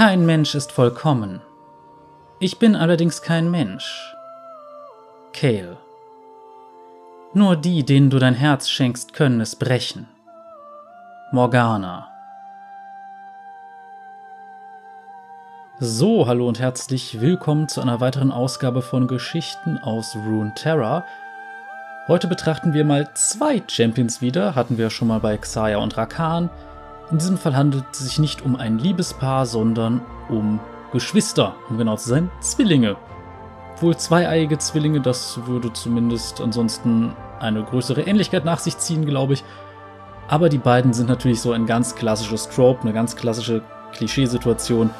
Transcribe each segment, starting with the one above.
Kein Mensch ist vollkommen. Ich bin allerdings kein Mensch. Kale. Nur die, denen du dein Herz schenkst, können es brechen. Morgana. So, hallo und herzlich willkommen zu einer weiteren Ausgabe von Geschichten aus Rune Terror. Heute betrachten wir mal zwei Champions wieder, hatten wir schon mal bei Xayah und Rakan. In diesem Fall handelt es sich nicht um ein Liebespaar, sondern um Geschwister, um genau zu sein, Zwillinge. Wohl zweieiige Zwillinge, das würde zumindest ansonsten eine größere Ähnlichkeit nach sich ziehen, glaube ich. Aber die beiden sind natürlich so ein ganz klassisches Trope, eine ganz klassische Klischeesituation,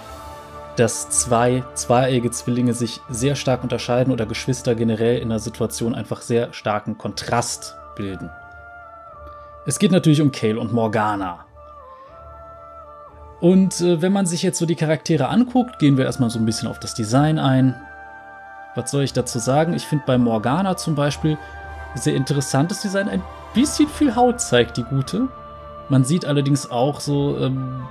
dass zwei zweieiige Zwillinge sich sehr stark unterscheiden oder Geschwister generell in einer Situation einfach sehr starken Kontrast bilden. Es geht natürlich um Kale und Morgana. Und äh, wenn man sich jetzt so die Charaktere anguckt, gehen wir erstmal so ein bisschen auf das Design ein. Was soll ich dazu sagen? Ich finde bei Morgana zum Beispiel sehr interessantes Design. Ein bisschen viel Haut zeigt die gute. Man sieht allerdings auch so, ähm,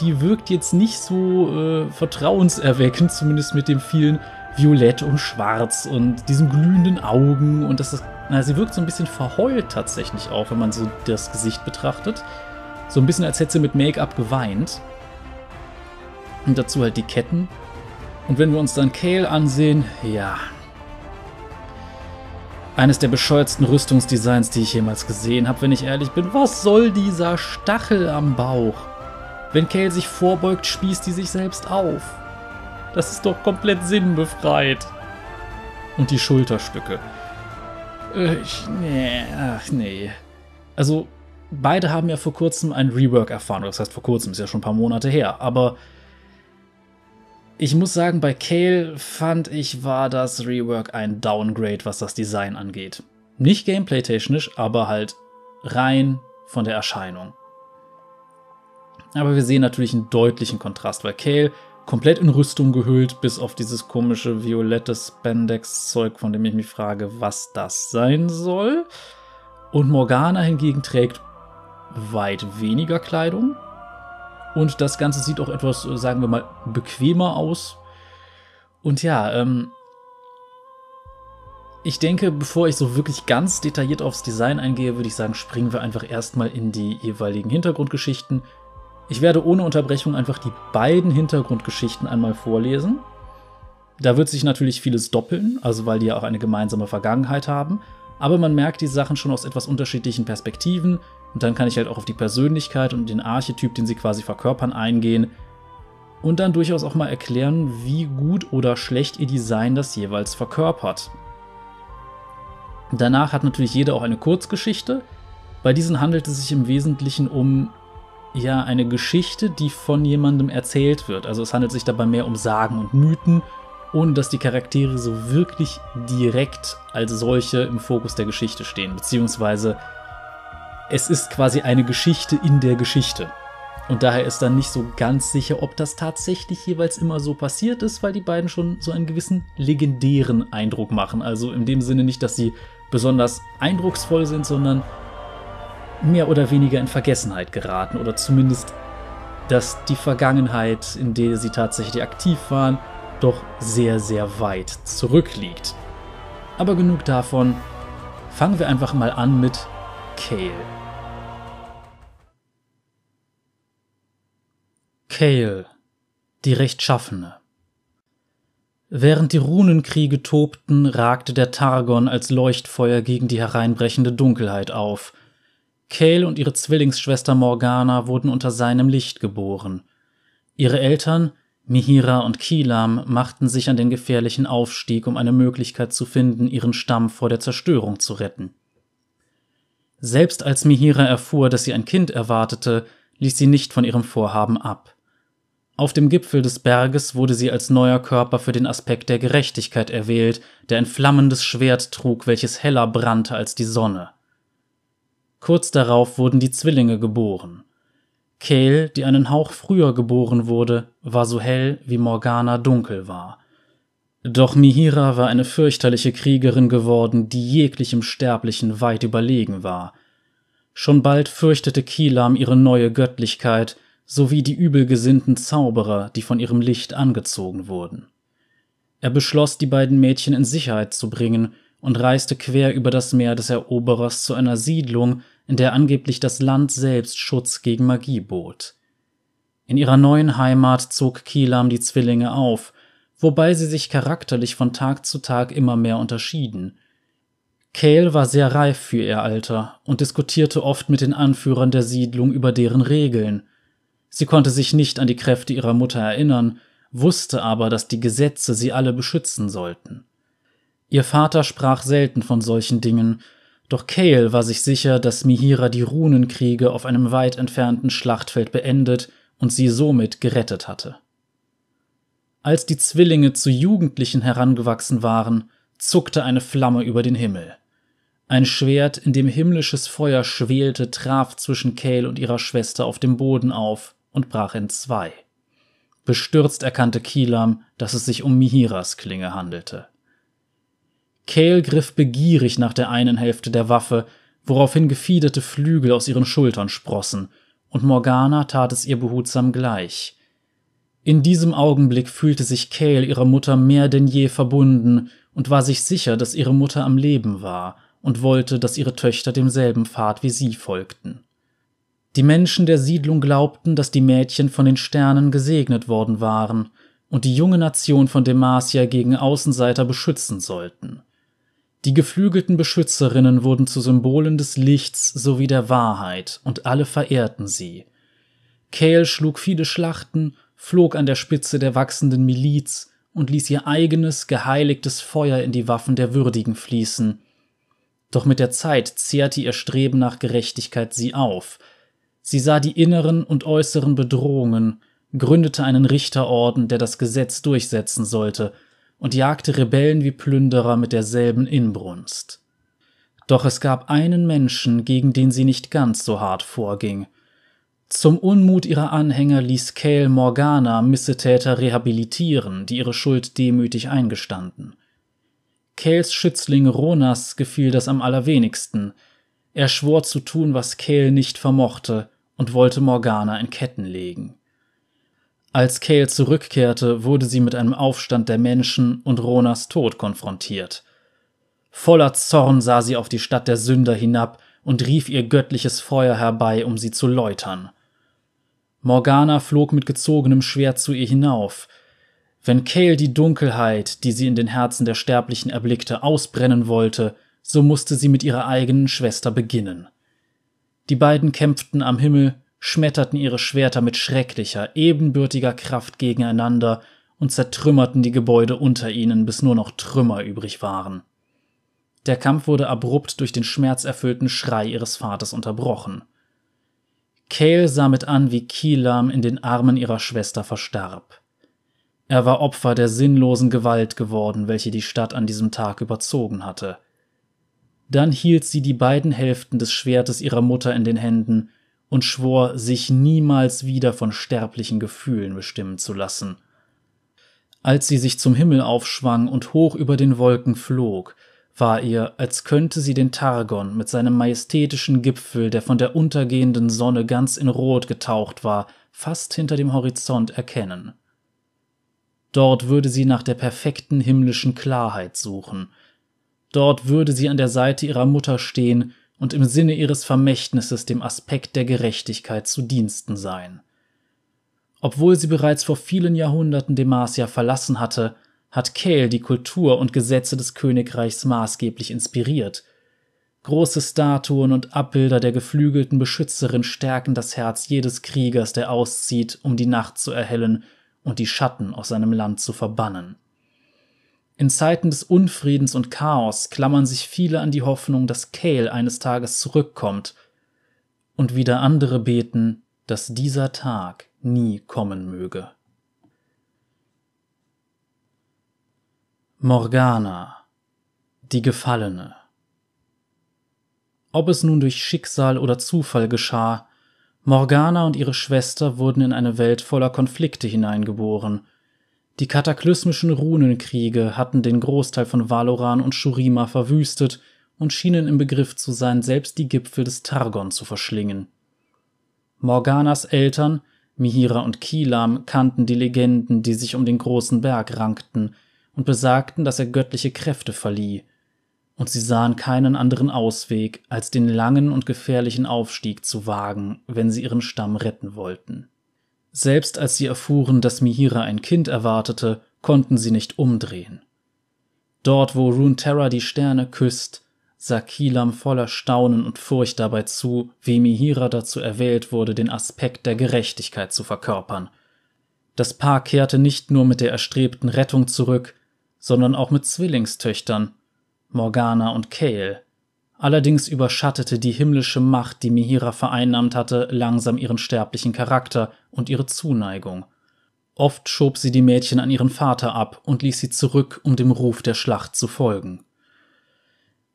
die wirkt jetzt nicht so äh, vertrauenserweckend, zumindest mit dem vielen Violett und Schwarz und diesen glühenden Augen. Und das ist, na, sie wirkt so ein bisschen verheult tatsächlich auch, wenn man so das Gesicht betrachtet. So ein bisschen, als hätte sie mit Make-up geweint. Und dazu halt die Ketten. Und wenn wir uns dann Kale ansehen, ja. Eines der bescheuertsten Rüstungsdesigns, die ich jemals gesehen habe, wenn ich ehrlich bin. Was soll dieser Stachel am Bauch? Wenn Kale sich vorbeugt, spießt die sich selbst auf. Das ist doch komplett sinnbefreit. Und die Schulterstücke. Äh, ich, nee, ach nee. Also, beide haben ja vor kurzem ein Rework erfahren. Das heißt, vor kurzem ist ja schon ein paar Monate her. Aber ich muss sagen, bei Kale fand ich, war das Rework ein Downgrade, was das Design angeht. Nicht gameplay-technisch, aber halt rein von der Erscheinung. Aber wir sehen natürlich einen deutlichen Kontrast, weil Kale komplett in Rüstung gehüllt, bis auf dieses komische violette Spandex-Zeug, von dem ich mich frage, was das sein soll. Und Morgana hingegen trägt weit weniger Kleidung. Und das Ganze sieht auch etwas, sagen wir mal, bequemer aus. Und ja, ähm, ich denke, bevor ich so wirklich ganz detailliert aufs Design eingehe, würde ich sagen, springen wir einfach erstmal in die jeweiligen Hintergrundgeschichten. Ich werde ohne Unterbrechung einfach die beiden Hintergrundgeschichten einmal vorlesen. Da wird sich natürlich vieles doppeln, also weil die ja auch eine gemeinsame Vergangenheit haben. Aber man merkt die Sachen schon aus etwas unterschiedlichen Perspektiven. Und dann kann ich halt auch auf die Persönlichkeit und den Archetyp, den sie quasi verkörpern, eingehen. Und dann durchaus auch mal erklären, wie gut oder schlecht ihr Design das jeweils verkörpert. Danach hat natürlich jeder auch eine Kurzgeschichte. Bei diesen handelt es sich im Wesentlichen um ja eine Geschichte, die von jemandem erzählt wird. Also es handelt sich dabei mehr um Sagen und Mythen, ohne dass die Charaktere so wirklich direkt als solche im Fokus der Geschichte stehen, beziehungsweise es ist quasi eine Geschichte in der Geschichte. Und daher ist dann nicht so ganz sicher, ob das tatsächlich jeweils immer so passiert ist, weil die beiden schon so einen gewissen legendären Eindruck machen. Also in dem Sinne nicht, dass sie besonders eindrucksvoll sind, sondern mehr oder weniger in Vergessenheit geraten. Oder zumindest, dass die Vergangenheit, in der sie tatsächlich aktiv waren, doch sehr, sehr weit zurückliegt. Aber genug davon. Fangen wir einfach mal an mit Kale. Kale, die Rechtschaffene. Während die Runenkriege tobten, ragte der Targon als Leuchtfeuer gegen die hereinbrechende Dunkelheit auf. Kale und ihre Zwillingsschwester Morgana wurden unter seinem Licht geboren. Ihre Eltern, Mihira und Kilam, machten sich an den gefährlichen Aufstieg, um eine Möglichkeit zu finden, ihren Stamm vor der Zerstörung zu retten. Selbst als Mihira erfuhr, dass sie ein Kind erwartete, ließ sie nicht von ihrem Vorhaben ab. Auf dem Gipfel des Berges wurde sie als neuer Körper für den Aspekt der Gerechtigkeit erwählt, der ein flammendes Schwert trug, welches heller brannte als die Sonne. Kurz darauf wurden die Zwillinge geboren. Kale, die einen Hauch früher geboren wurde, war so hell, wie Morgana dunkel war. Doch Mihira war eine fürchterliche Kriegerin geworden, die jeglichem Sterblichen weit überlegen war. Schon bald fürchtete Kilam ihre neue Göttlichkeit, sowie die übelgesinnten Zauberer, die von ihrem Licht angezogen wurden. Er beschloss, die beiden Mädchen in Sicherheit zu bringen und reiste quer über das Meer des Eroberers zu einer Siedlung, in der angeblich das Land selbst Schutz gegen Magie bot. In ihrer neuen Heimat zog Kilam die Zwillinge auf, wobei sie sich charakterlich von Tag zu Tag immer mehr unterschieden. Cale war sehr reif für ihr Alter und diskutierte oft mit den Anführern der Siedlung über deren Regeln. Sie konnte sich nicht an die Kräfte ihrer Mutter erinnern, wusste aber, dass die Gesetze sie alle beschützen sollten. Ihr Vater sprach selten von solchen Dingen, doch Cale war sich sicher, dass Mihira die Runenkriege auf einem weit entfernten Schlachtfeld beendet und sie somit gerettet hatte. Als die Zwillinge zu Jugendlichen herangewachsen waren, zuckte eine Flamme über den Himmel. Ein Schwert, in dem himmlisches Feuer schwelte, traf zwischen Cale und ihrer Schwester auf dem Boden auf und brach in zwei. Bestürzt erkannte Kilam, dass es sich um Mihiras Klinge handelte. Cale griff begierig nach der einen Hälfte der Waffe, woraufhin gefiederte Flügel aus ihren Schultern sprossen, und Morgana tat es ihr behutsam gleich. In diesem Augenblick fühlte sich Cale ihrer Mutter mehr denn je verbunden und war sich sicher, dass ihre Mutter am Leben war und wollte, dass ihre Töchter demselben Pfad wie sie folgten. Die Menschen der Siedlung glaubten, dass die Mädchen von den Sternen gesegnet worden waren und die junge Nation von Demacia gegen Außenseiter beschützen sollten. Die geflügelten Beschützerinnen wurden zu Symbolen des Lichts sowie der Wahrheit, und alle verehrten sie. Cale schlug viele Schlachten, flog an der Spitze der wachsenden Miliz und ließ ihr eigenes, geheiligtes Feuer in die Waffen der Würdigen fließen, doch mit der Zeit zehrte ihr Streben nach Gerechtigkeit sie auf. Sie sah die inneren und äußeren Bedrohungen, gründete einen Richterorden, der das Gesetz durchsetzen sollte, und jagte Rebellen wie Plünderer mit derselben Inbrunst. Doch es gab einen Menschen, gegen den sie nicht ganz so hart vorging. Zum Unmut ihrer Anhänger ließ Cale Morgana Missetäter rehabilitieren, die ihre Schuld demütig eingestanden. Kales Schützling Ronas gefiel das am allerwenigsten. Er schwor zu tun, was Kale nicht vermochte, und wollte Morgana in Ketten legen. Als Kale zurückkehrte, wurde sie mit einem Aufstand der Menschen und Ronas Tod konfrontiert. Voller Zorn sah sie auf die Stadt der Sünder hinab und rief ihr göttliches Feuer herbei, um sie zu läutern. Morgana flog mit gezogenem Schwert zu ihr hinauf, wenn Cale die Dunkelheit, die sie in den Herzen der Sterblichen erblickte, ausbrennen wollte, so musste sie mit ihrer eigenen Schwester beginnen. Die beiden kämpften am Himmel, schmetterten ihre Schwerter mit schrecklicher, ebenbürtiger Kraft gegeneinander und zertrümmerten die Gebäude unter ihnen, bis nur noch Trümmer übrig waren. Der Kampf wurde abrupt durch den schmerzerfüllten Schrei ihres Vaters unterbrochen. Cale sah mit an, wie Kilam in den Armen ihrer Schwester verstarb. Er war Opfer der sinnlosen Gewalt geworden, welche die Stadt an diesem Tag überzogen hatte. Dann hielt sie die beiden Hälften des Schwertes ihrer Mutter in den Händen und schwor, sich niemals wieder von sterblichen Gefühlen bestimmen zu lassen. Als sie sich zum Himmel aufschwang und hoch über den Wolken flog, war ihr, als könnte sie den Targon mit seinem majestätischen Gipfel, der von der untergehenden Sonne ganz in Rot getaucht war, fast hinter dem Horizont erkennen. Dort würde sie nach der perfekten himmlischen Klarheit suchen. Dort würde sie an der Seite ihrer Mutter stehen und im Sinne ihres Vermächtnisses dem Aspekt der Gerechtigkeit zu Diensten sein. Obwohl sie bereits vor vielen Jahrhunderten Demacia verlassen hatte, hat Kale die Kultur und Gesetze des Königreichs maßgeblich inspiriert. Große Statuen und Abbilder der geflügelten Beschützerin stärken das Herz jedes Kriegers, der auszieht, um die Nacht zu erhellen und die Schatten aus seinem Land zu verbannen. In Zeiten des Unfriedens und Chaos klammern sich viele an die Hoffnung, dass Kale eines Tages zurückkommt, und wieder andere beten, dass dieser Tag nie kommen möge. Morgana, die Gefallene. Ob es nun durch Schicksal oder Zufall geschah, Morgana und ihre Schwester wurden in eine Welt voller Konflikte hineingeboren. Die kataklysmischen Runenkriege hatten den Großteil von Valoran und Shurima verwüstet und schienen im Begriff zu sein, selbst die Gipfel des Targon zu verschlingen. Morganas Eltern, Mihira und Kilam kannten die Legenden, die sich um den großen Berg rankten, und besagten, dass er göttliche Kräfte verlieh, und sie sahen keinen anderen Ausweg, als den langen und gefährlichen Aufstieg zu wagen, wenn sie ihren Stamm retten wollten. Selbst als sie erfuhren, dass Mihira ein Kind erwartete, konnten sie nicht umdrehen. Dort, wo Runeterra die Sterne küsst, sah Kilam voller Staunen und Furcht dabei zu, wie Mihira dazu erwählt wurde, den Aspekt der Gerechtigkeit zu verkörpern. Das Paar kehrte nicht nur mit der erstrebten Rettung zurück, sondern auch mit Zwillingstöchtern, Morgana und Kale. Allerdings überschattete die himmlische Macht, die Mihira vereinnahmt hatte, langsam ihren sterblichen Charakter und ihre Zuneigung. Oft schob sie die Mädchen an ihren Vater ab und ließ sie zurück, um dem Ruf der Schlacht zu folgen.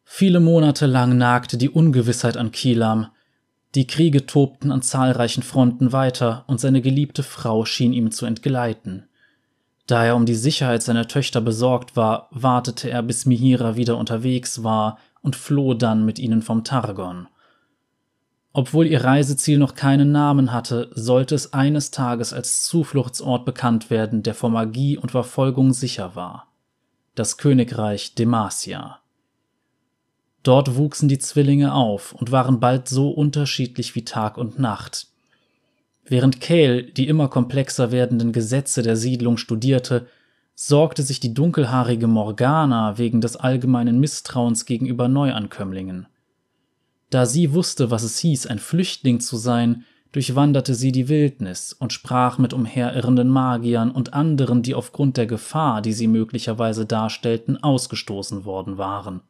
Viele Monate lang nagte die Ungewissheit an Kilam. Die Kriege tobten an zahlreichen Fronten weiter und seine geliebte Frau schien ihm zu entgleiten. Da er um die Sicherheit seiner Töchter besorgt war, wartete er, bis Mihira wieder unterwegs war und floh dann mit ihnen vom Targon. Obwohl ihr Reiseziel noch keinen Namen hatte, sollte es eines Tages als Zufluchtsort bekannt werden, der vor Magie und Verfolgung sicher war. Das Königreich Demacia. Dort wuchsen die Zwillinge auf und waren bald so unterschiedlich wie Tag und Nacht, Während Cale die immer komplexer werdenden Gesetze der Siedlung studierte, sorgte sich die dunkelhaarige Morgana wegen des allgemeinen Misstrauens gegenüber Neuankömmlingen. Da sie wusste, was es hieß, ein Flüchtling zu sein, durchwanderte sie die Wildnis und sprach mit umherirrenden Magiern und anderen, die aufgrund der Gefahr, die sie möglicherweise darstellten, ausgestoßen worden waren.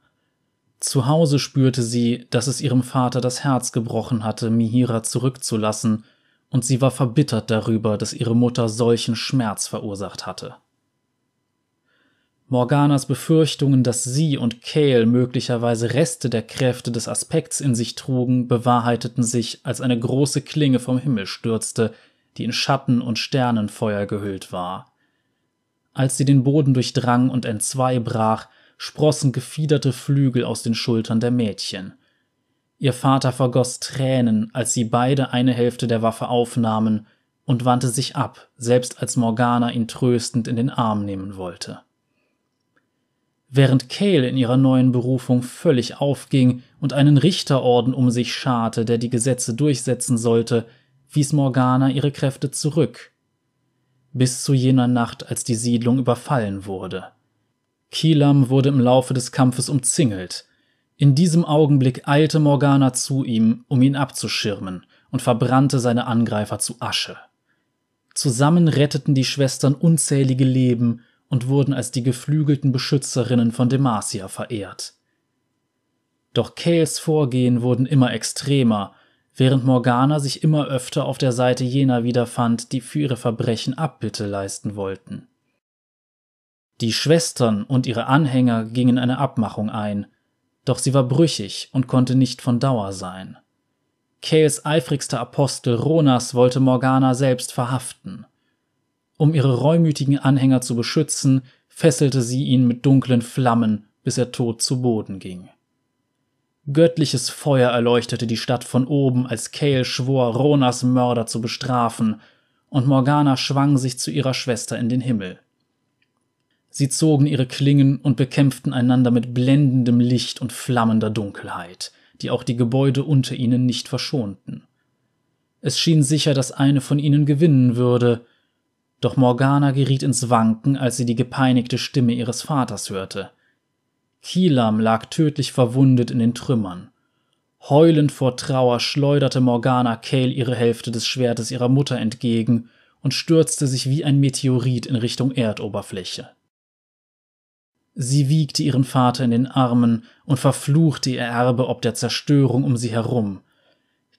Zu Hause spürte sie, dass es ihrem Vater das Herz gebrochen hatte, Mihira zurückzulassen und sie war verbittert darüber, dass ihre Mutter solchen Schmerz verursacht hatte. Morganas Befürchtungen, dass sie und Cale möglicherweise Reste der Kräfte des Aspekts in sich trugen, bewahrheiteten sich, als eine große Klinge vom Himmel stürzte, die in Schatten und Sternenfeuer gehüllt war. Als sie den Boden durchdrang und entzweibrach, sprossen gefiederte Flügel aus den Schultern der Mädchen. Ihr Vater vergoss Tränen, als sie beide eine Hälfte der Waffe aufnahmen und wandte sich ab, selbst als Morgana ihn tröstend in den Arm nehmen wollte. Während Cale in ihrer neuen Berufung völlig aufging und einen Richterorden um sich scharte, der die Gesetze durchsetzen sollte, wies Morgana ihre Kräfte zurück. Bis zu jener Nacht, als die Siedlung überfallen wurde. Kilam wurde im Laufe des Kampfes umzingelt, in diesem Augenblick eilte Morgana zu ihm, um ihn abzuschirmen, und verbrannte seine Angreifer zu Asche. Zusammen retteten die Schwestern unzählige Leben und wurden als die geflügelten Beschützerinnen von Demacia verehrt. Doch Kales Vorgehen wurden immer extremer, während Morgana sich immer öfter auf der Seite jener wiederfand, die für ihre Verbrechen Abbitte leisten wollten. Die Schwestern und ihre Anhänger gingen eine Abmachung ein – doch sie war brüchig und konnte nicht von Dauer sein. Kales eifrigster Apostel Ronas wollte Morgana selbst verhaften. Um ihre reumütigen Anhänger zu beschützen, fesselte sie ihn mit dunklen Flammen, bis er tot zu Boden ging. Göttliches Feuer erleuchtete die Stadt von oben, als Kale schwor, Ronas Mörder zu bestrafen, und Morgana schwang sich zu ihrer Schwester in den Himmel. Sie zogen ihre Klingen und bekämpften einander mit blendendem Licht und flammender Dunkelheit, die auch die Gebäude unter ihnen nicht verschonten. Es schien sicher, dass eine von ihnen gewinnen würde, doch Morgana geriet ins Wanken, als sie die gepeinigte Stimme ihres Vaters hörte. Kilam lag tödlich verwundet in den Trümmern. Heulend vor Trauer schleuderte Morgana Kale ihre Hälfte des Schwertes ihrer Mutter entgegen und stürzte sich wie ein Meteorit in Richtung Erdoberfläche. Sie wiegte ihren Vater in den Armen und verfluchte ihr Erbe ob der Zerstörung um sie herum.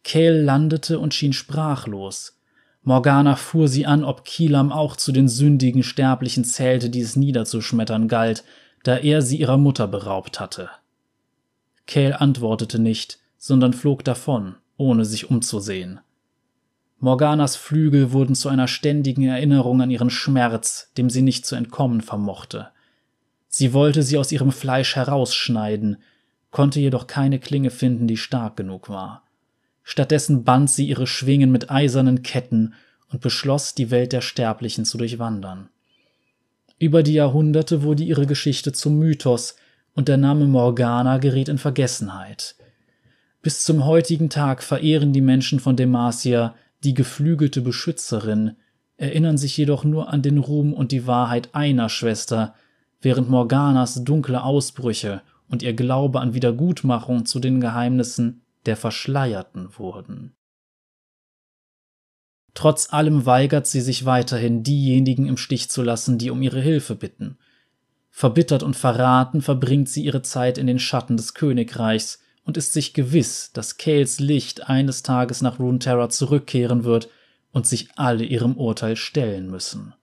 Kale landete und schien sprachlos. Morgana fuhr sie an, ob Kilam auch zu den sündigen Sterblichen zählte, die es niederzuschmettern galt, da er sie ihrer Mutter beraubt hatte. Kale antwortete nicht, sondern flog davon, ohne sich umzusehen. Morganas Flügel wurden zu einer ständigen Erinnerung an ihren Schmerz, dem sie nicht zu entkommen vermochte. Sie wollte sie aus ihrem Fleisch herausschneiden, konnte jedoch keine Klinge finden, die stark genug war. Stattdessen band sie ihre Schwingen mit eisernen Ketten und beschloss, die Welt der Sterblichen zu durchwandern. Über die Jahrhunderte wurde ihre Geschichte zum Mythos und der Name Morgana geriet in Vergessenheit. Bis zum heutigen Tag verehren die Menschen von Demacia die geflügelte Beschützerin, erinnern sich jedoch nur an den Ruhm und die Wahrheit einer Schwester, während Morganas dunkle Ausbrüche und ihr Glaube an Wiedergutmachung zu den Geheimnissen der Verschleierten wurden. Trotz allem weigert sie sich weiterhin, diejenigen im Stich zu lassen, die um ihre Hilfe bitten. Verbittert und verraten verbringt sie ihre Zeit in den Schatten des Königreichs und ist sich gewiss, dass Kales Licht eines Tages nach Runeterra zurückkehren wird und sich alle ihrem Urteil stellen müssen.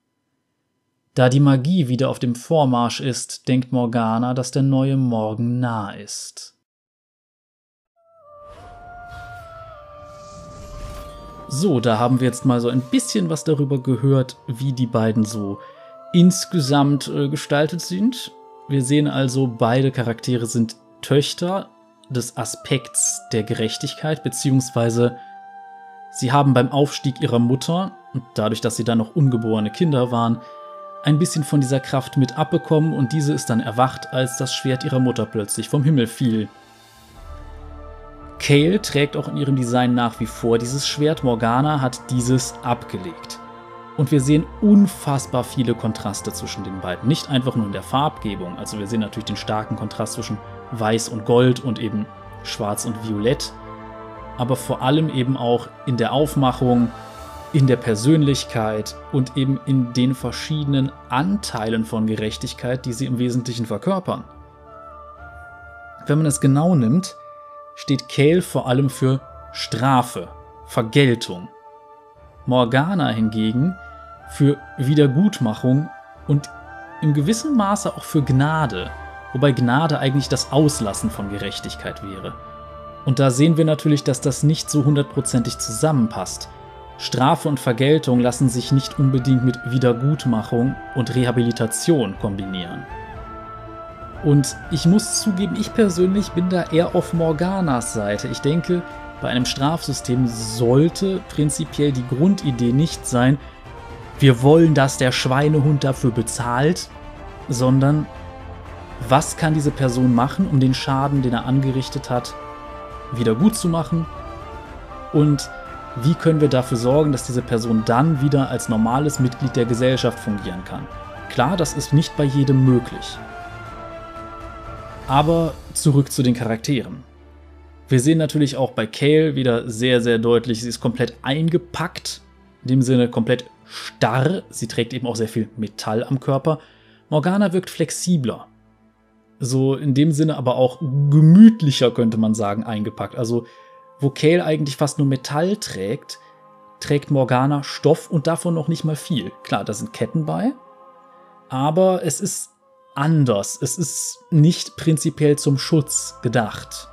Da die Magie wieder auf dem Vormarsch ist, denkt Morgana, dass der neue Morgen nah ist. So, da haben wir jetzt mal so ein bisschen was darüber gehört, wie die beiden so insgesamt äh, gestaltet sind. Wir sehen also, beide Charaktere sind Töchter des Aspekts der Gerechtigkeit, beziehungsweise sie haben beim Aufstieg ihrer Mutter, und dadurch, dass sie dann noch ungeborene Kinder waren, ein bisschen von dieser Kraft mit abbekommen und diese ist dann erwacht, als das Schwert ihrer Mutter plötzlich vom Himmel fiel. Kale trägt auch in ihrem Design nach wie vor dieses Schwert, Morgana hat dieses abgelegt. Und wir sehen unfassbar viele Kontraste zwischen den beiden. Nicht einfach nur in der Farbgebung, also wir sehen natürlich den starken Kontrast zwischen Weiß und Gold und eben Schwarz und Violett, aber vor allem eben auch in der Aufmachung, in der Persönlichkeit und eben in den verschiedenen Anteilen von Gerechtigkeit, die sie im Wesentlichen verkörpern. Wenn man es genau nimmt, steht Kale vor allem für Strafe, Vergeltung. Morgana hingegen für Wiedergutmachung und im gewissen Maße auch für Gnade, wobei Gnade eigentlich das Auslassen von Gerechtigkeit wäre. Und da sehen wir natürlich, dass das nicht so hundertprozentig zusammenpasst. Strafe und Vergeltung lassen sich nicht unbedingt mit Wiedergutmachung und Rehabilitation kombinieren. Und ich muss zugeben, ich persönlich bin da eher auf Morganas Seite. Ich denke, bei einem Strafsystem sollte prinzipiell die Grundidee nicht sein, wir wollen, dass der Schweinehund dafür bezahlt, sondern was kann diese Person machen, um den Schaden, den er angerichtet hat, wieder gut zu machen und wie können wir dafür sorgen, dass diese Person dann wieder als normales Mitglied der Gesellschaft fungieren kann. Klar, das ist nicht bei jedem möglich. Aber zurück zu den Charakteren. Wir sehen natürlich auch bei Kale wieder sehr, sehr deutlich, sie ist komplett eingepackt, in dem Sinne komplett starr. Sie trägt eben auch sehr viel Metall am Körper. Morgana wirkt flexibler. So in dem Sinne aber auch gemütlicher, könnte man sagen, eingepackt. Also, wo Kale eigentlich fast nur Metall trägt, trägt Morgana Stoff und davon noch nicht mal viel. Klar, da sind Ketten bei, aber es ist anders. Es ist nicht prinzipiell zum Schutz gedacht.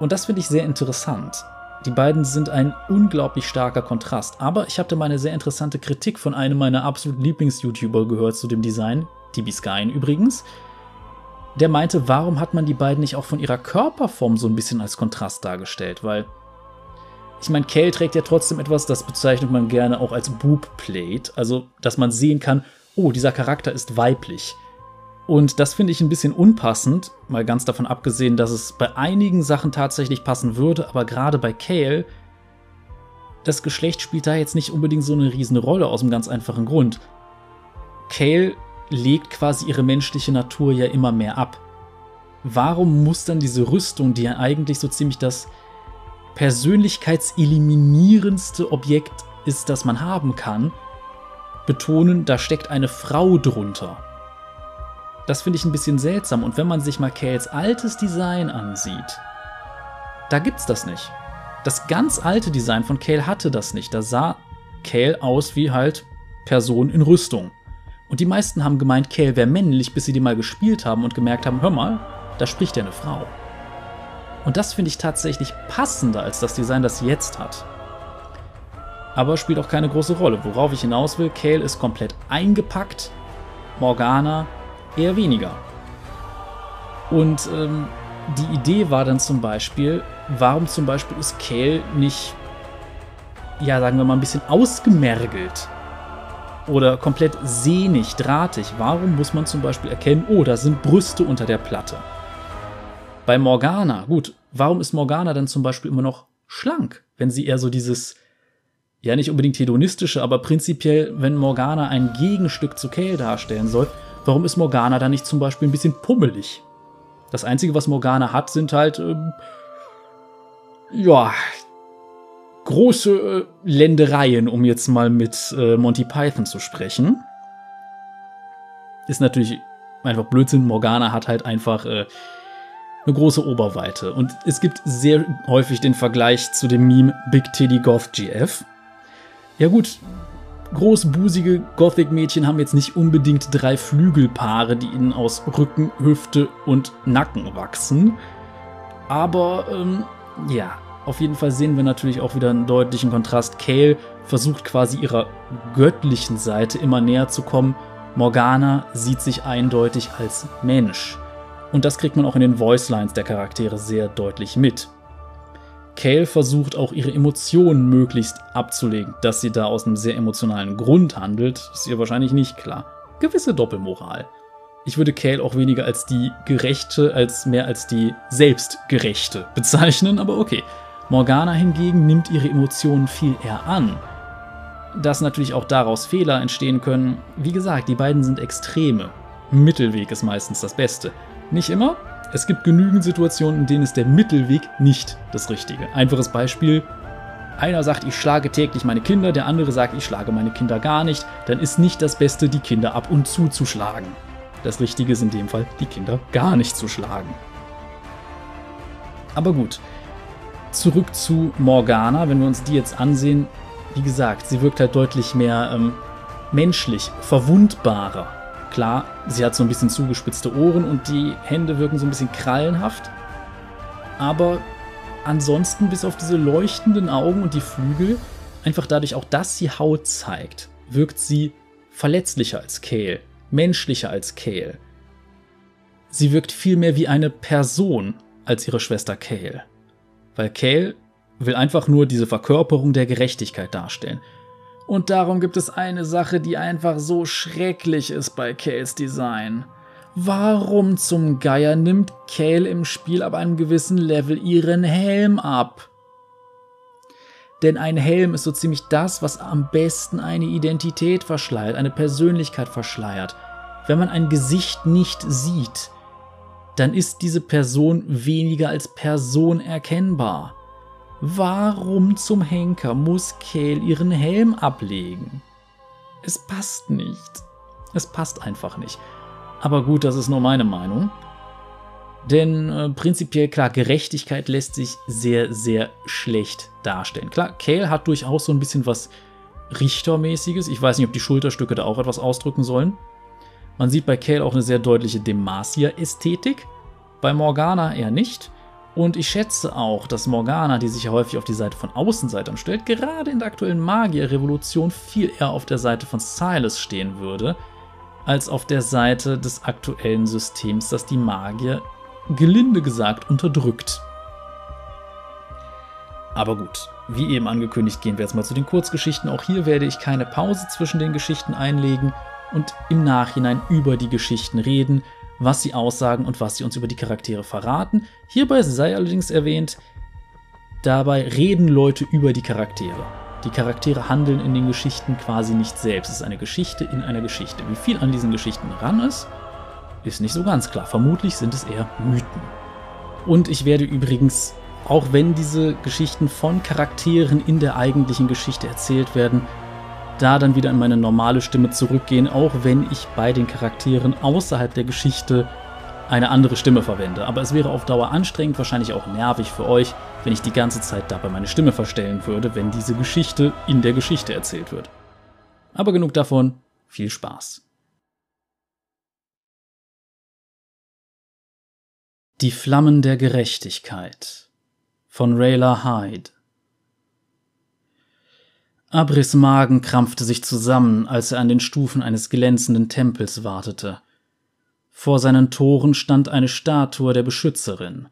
Und das finde ich sehr interessant. Die beiden sind ein unglaublich starker Kontrast. Aber ich hatte mal eine sehr interessante Kritik von einem meiner absoluten Lieblings-YouTuber gehört zu dem Design, TB Skyen übrigens. Der meinte, warum hat man die beiden nicht auch von ihrer Körperform so ein bisschen als Kontrast dargestellt? Weil, ich meine, Kale trägt ja trotzdem etwas, das bezeichnet man gerne auch als Boobplate. Also, dass man sehen kann, oh, dieser Charakter ist weiblich. Und das finde ich ein bisschen unpassend, mal ganz davon abgesehen, dass es bei einigen Sachen tatsächlich passen würde, aber gerade bei Kale, das Geschlecht spielt da jetzt nicht unbedingt so eine riesen Rolle aus einem ganz einfachen Grund. Kale legt quasi ihre menschliche Natur ja immer mehr ab. Warum muss dann diese Rüstung, die ja eigentlich so ziemlich das persönlichkeitseliminierendste Objekt ist, das man haben kann, betonen, da steckt eine Frau drunter. Das finde ich ein bisschen seltsam und wenn man sich mal Kales altes Design ansieht, da gibt's das nicht. Das ganz alte Design von Kale hatte das nicht. Da sah Kale aus wie halt Person in Rüstung. Und die meisten haben gemeint, Kale wäre männlich, bis sie die mal gespielt haben und gemerkt haben, hör mal, da spricht ja eine Frau. Und das finde ich tatsächlich passender als das Design, das sie jetzt hat aber spielt auch keine große Rolle. Worauf ich hinaus will, Kale ist komplett eingepackt, Morgana eher weniger. Und ähm, die Idee war dann zum Beispiel, warum zum Beispiel ist Kale nicht ja, sagen wir mal, ein bisschen ausgemergelt oder komplett sehnig, drahtig. Warum muss man zum Beispiel erkennen, oh, da sind Brüste unter der Platte? Bei Morgana, gut, warum ist Morgana dann zum Beispiel immer noch schlank, wenn sie eher so dieses, ja nicht unbedingt hedonistische, aber prinzipiell, wenn Morgana ein Gegenstück zu Kale darstellen soll, warum ist Morgana dann nicht zum Beispiel ein bisschen pummelig? Das Einzige, was Morgana hat, sind halt, ähm, ja, große äh, Ländereien, um jetzt mal mit äh, Monty Python zu sprechen. Ist natürlich einfach Blödsinn. Morgana hat halt einfach äh, eine große Oberweite. Und es gibt sehr häufig den Vergleich zu dem Meme Big Titty Goth GF. Ja gut, großbusige Gothic-Mädchen haben jetzt nicht unbedingt drei Flügelpaare, die ihnen aus Rücken, Hüfte und Nacken wachsen. Aber ähm, ja, auf jeden Fall sehen wir natürlich auch wieder einen deutlichen Kontrast. Kale versucht quasi ihrer göttlichen Seite immer näher zu kommen. Morgana sieht sich eindeutig als Mensch. Und das kriegt man auch in den Voicelines der Charaktere sehr deutlich mit. Kale versucht auch ihre Emotionen möglichst abzulegen. Dass sie da aus einem sehr emotionalen Grund handelt, ist ihr wahrscheinlich nicht klar. Gewisse Doppelmoral. Ich würde Kale auch weniger als die Gerechte, als mehr als die Selbstgerechte bezeichnen, aber okay. Morgana hingegen nimmt ihre Emotionen viel eher an. Dass natürlich auch daraus Fehler entstehen können, wie gesagt, die beiden sind Extreme. Mittelweg ist meistens das Beste. Nicht immer, es gibt genügend Situationen, in denen ist der Mittelweg nicht das Richtige. Einfaches Beispiel. Einer sagt, ich schlage täglich meine Kinder, der andere sagt, ich schlage meine Kinder gar nicht. Dann ist nicht das Beste, die Kinder ab und zu zu schlagen. Das Richtige ist in dem Fall, die Kinder gar nicht zu schlagen. Aber gut, zurück zu Morgana, wenn wir uns die jetzt ansehen. Wie gesagt, sie wirkt halt deutlich mehr ähm, menschlich, verwundbarer. Klar, sie hat so ein bisschen zugespitzte Ohren und die Hände wirken so ein bisschen krallenhaft. Aber ansonsten, bis auf diese leuchtenden Augen und die Flügel, einfach dadurch auch, dass sie Haut zeigt, wirkt sie verletzlicher als Kale, menschlicher als Kale. Sie wirkt viel mehr wie eine Person als ihre Schwester Kale. Weil Kale will einfach nur diese Verkörperung der Gerechtigkeit darstellen. Und darum gibt es eine Sache, die einfach so schrecklich ist bei Kales Design. Warum zum Geier nimmt Kale im Spiel ab einem gewissen Level ihren Helm ab? Denn ein Helm ist so ziemlich das, was am besten eine Identität verschleiert, eine Persönlichkeit verschleiert. Wenn man ein Gesicht nicht sieht, dann ist diese Person weniger als Person erkennbar. Warum zum Henker muss Kale ihren Helm ablegen? Es passt nicht. Es passt einfach nicht. Aber gut, das ist nur meine Meinung. Denn äh, prinzipiell klar, Gerechtigkeit lässt sich sehr, sehr schlecht darstellen. Klar, Kale hat durchaus so ein bisschen was Richtermäßiges. Ich weiß nicht, ob die Schulterstücke da auch etwas ausdrücken sollen. Man sieht bei Kale auch eine sehr deutliche Demacia-Ästhetik. Bei Morgana eher nicht. Und ich schätze auch, dass Morgana, die sich ja häufig auf die Seite von Außenseitern stellt, gerade in der aktuellen Magierrevolution viel eher auf der Seite von Silas stehen würde, als auf der Seite des aktuellen Systems, das die Magier gelinde gesagt unterdrückt. Aber gut, wie eben angekündigt, gehen wir jetzt mal zu den Kurzgeschichten. Auch hier werde ich keine Pause zwischen den Geschichten einlegen und im Nachhinein über die Geschichten reden, was sie aussagen und was sie uns über die Charaktere verraten. Hierbei sei allerdings erwähnt, dabei reden Leute über die Charaktere. Die Charaktere handeln in den Geschichten quasi nicht selbst. Es ist eine Geschichte in einer Geschichte. Wie viel an diesen Geschichten ran ist, ist nicht so ganz klar. Vermutlich sind es eher Mythen. Und ich werde übrigens, auch wenn diese Geschichten von Charakteren in der eigentlichen Geschichte erzählt werden, da dann wieder in meine normale Stimme zurückgehen, auch wenn ich bei den Charakteren außerhalb der Geschichte eine andere Stimme verwende. Aber es wäre auf Dauer anstrengend, wahrscheinlich auch nervig für euch, wenn ich die ganze Zeit dabei meine Stimme verstellen würde, wenn diese Geschichte in der Geschichte erzählt wird. Aber genug davon, viel Spaß. Die Flammen der Gerechtigkeit von Rayla Hyde Abris Magen krampfte sich zusammen, als er an den Stufen eines glänzenden Tempels wartete. Vor seinen Toren stand eine Statue der Beschützerin.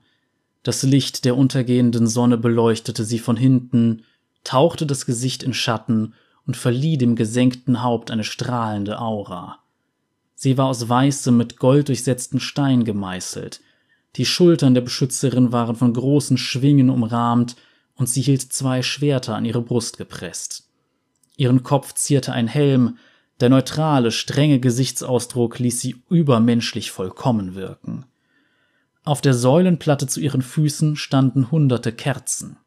Das Licht der untergehenden Sonne beleuchtete sie von hinten, tauchte das Gesicht in Schatten und verlieh dem gesenkten Haupt eine strahlende Aura. Sie war aus weißem, mit Gold durchsetzten Stein gemeißelt. Die Schultern der Beschützerin waren von großen Schwingen umrahmt und sie hielt zwei Schwerter an ihre Brust gepresst. Ihren Kopf zierte ein Helm, der neutrale, strenge Gesichtsausdruck ließ sie übermenschlich vollkommen wirken. Auf der Säulenplatte zu ihren Füßen standen hunderte Kerzen.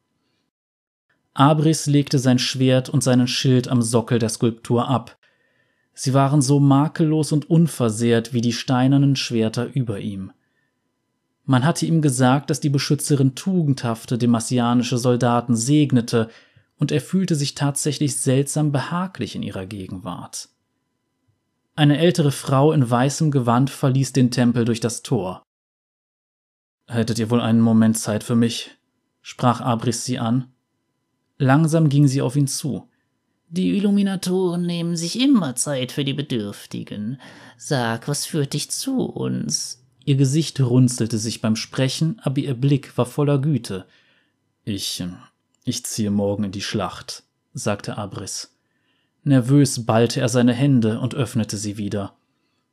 Abris legte sein Schwert und seinen Schild am Sockel der Skulptur ab. Sie waren so makellos und unversehrt wie die steinernen Schwerter über ihm. Man hatte ihm gesagt, dass die Beschützerin tugendhafte demassianische Soldaten segnete, und er fühlte sich tatsächlich seltsam behaglich in ihrer Gegenwart. Eine ältere Frau in weißem Gewand verließ den Tempel durch das Tor. Hättet ihr wohl einen Moment Zeit für mich? sprach Abris sie an. Langsam ging sie auf ihn zu. Die Illuminatoren nehmen sich immer Zeit für die Bedürftigen. Sag, was führt dich zu uns? Ihr Gesicht runzelte sich beim Sprechen, aber ihr Blick war voller Güte. Ich. Ich ziehe morgen in die Schlacht, sagte Abris. Nervös ballte er seine Hände und öffnete sie wieder.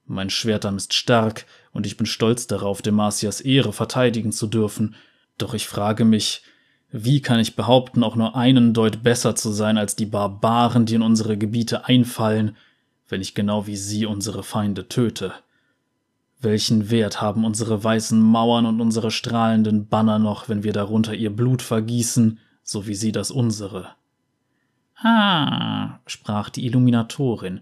Mein Schwertarm ist stark, und ich bin stolz darauf, Demasias Ehre verteidigen zu dürfen. Doch ich frage mich, wie kann ich behaupten, auch nur einen Deut besser zu sein als die Barbaren, die in unsere Gebiete einfallen, wenn ich genau wie sie unsere Feinde töte? Welchen Wert haben unsere weißen Mauern und unsere strahlenden Banner noch, wenn wir darunter ihr Blut vergießen, so wie sie das unsere? Ah, sprach die Illuminatorin,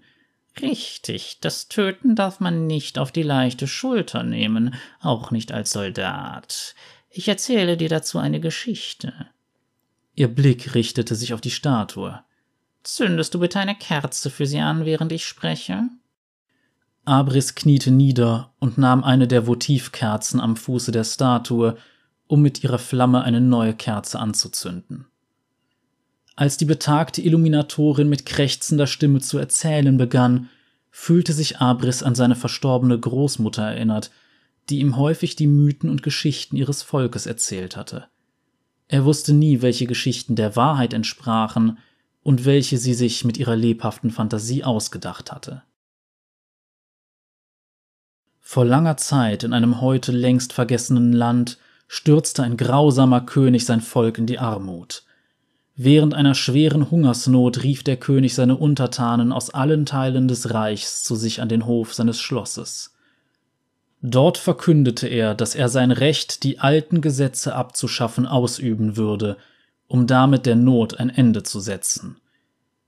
Richtig, das Töten darf man nicht auf die leichte Schulter nehmen, auch nicht als Soldat. Ich erzähle dir dazu eine Geschichte. Ihr Blick richtete sich auf die Statue. Zündest du bitte eine Kerze für sie an, während ich spreche? Abris kniete nieder und nahm eine der Votivkerzen am Fuße der Statue, um mit ihrer Flamme eine neue Kerze anzuzünden. Als die betagte Illuminatorin mit krächzender Stimme zu erzählen begann, fühlte sich Abris an seine verstorbene Großmutter erinnert, die ihm häufig die Mythen und Geschichten ihres Volkes erzählt hatte. Er wusste nie, welche Geschichten der Wahrheit entsprachen und welche sie sich mit ihrer lebhaften Fantasie ausgedacht hatte. Vor langer Zeit in einem heute längst vergessenen Land stürzte ein grausamer König sein Volk in die Armut. Während einer schweren Hungersnot rief der König seine Untertanen aus allen Teilen des Reichs zu sich an den Hof seines Schlosses. Dort verkündete er, dass er sein Recht, die alten Gesetze abzuschaffen, ausüben würde, um damit der Not ein Ende zu setzen.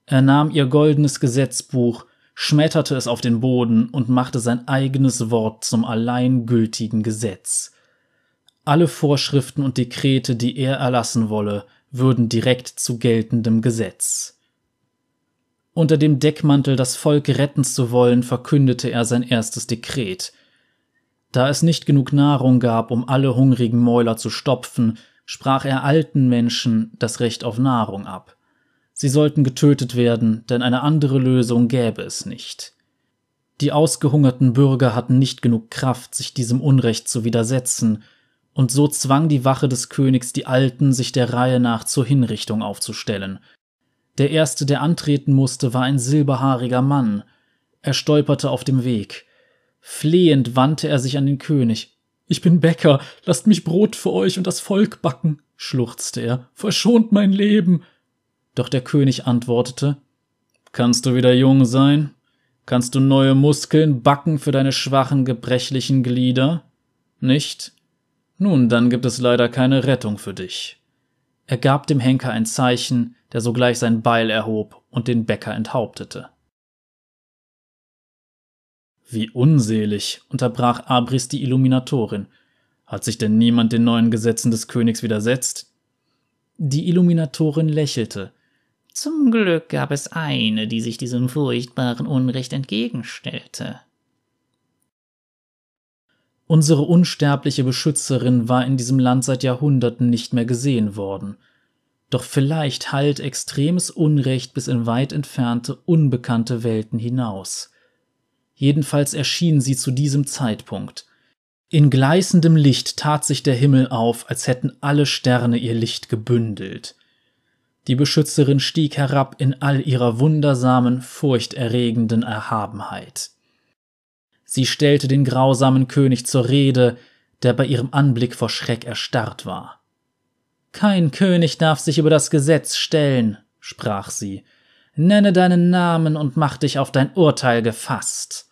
Er nahm ihr goldenes Gesetzbuch, schmetterte es auf den Boden und machte sein eigenes Wort zum allein gültigen Gesetz. Alle Vorschriften und Dekrete, die er erlassen wolle, würden direkt zu geltendem Gesetz. Unter dem Deckmantel, das Volk retten zu wollen, verkündete er sein erstes Dekret. Da es nicht genug Nahrung gab, um alle hungrigen Mäuler zu stopfen, sprach er alten Menschen das Recht auf Nahrung ab. Sie sollten getötet werden, denn eine andere Lösung gäbe es nicht. Die ausgehungerten Bürger hatten nicht genug Kraft, sich diesem Unrecht zu widersetzen, und so zwang die Wache des Königs die Alten, sich der Reihe nach zur Hinrichtung aufzustellen. Der erste, der antreten musste, war ein silberhaariger Mann. Er stolperte auf dem Weg. Flehend wandte er sich an den König. Ich bin Bäcker, lasst mich Brot für euch und das Volk backen, schluchzte er. Verschont mein Leben. Doch der König antwortete Kannst du wieder jung sein? Kannst du neue Muskeln backen für deine schwachen, gebrechlichen Glieder? Nicht? Nun, dann gibt es leider keine Rettung für dich. Er gab dem Henker ein Zeichen, der sogleich sein Beil erhob und den Bäcker enthauptete. Wie unselig, unterbrach Abris die Illuminatorin. Hat sich denn niemand den neuen Gesetzen des Königs widersetzt? Die Illuminatorin lächelte. Zum Glück gab es eine, die sich diesem furchtbaren Unrecht entgegenstellte. Unsere unsterbliche Beschützerin war in diesem Land seit Jahrhunderten nicht mehr gesehen worden. Doch vielleicht hallt extremes Unrecht bis in weit entfernte, unbekannte Welten hinaus. Jedenfalls erschien sie zu diesem Zeitpunkt. In gleißendem Licht tat sich der Himmel auf, als hätten alle Sterne ihr Licht gebündelt. Die Beschützerin stieg herab in all ihrer wundersamen, furchterregenden Erhabenheit. Sie stellte den grausamen König zur Rede, der bei ihrem Anblick vor Schreck erstarrt war. Kein König darf sich über das Gesetz stellen, sprach sie. Nenne deinen Namen und mach dich auf dein Urteil gefasst.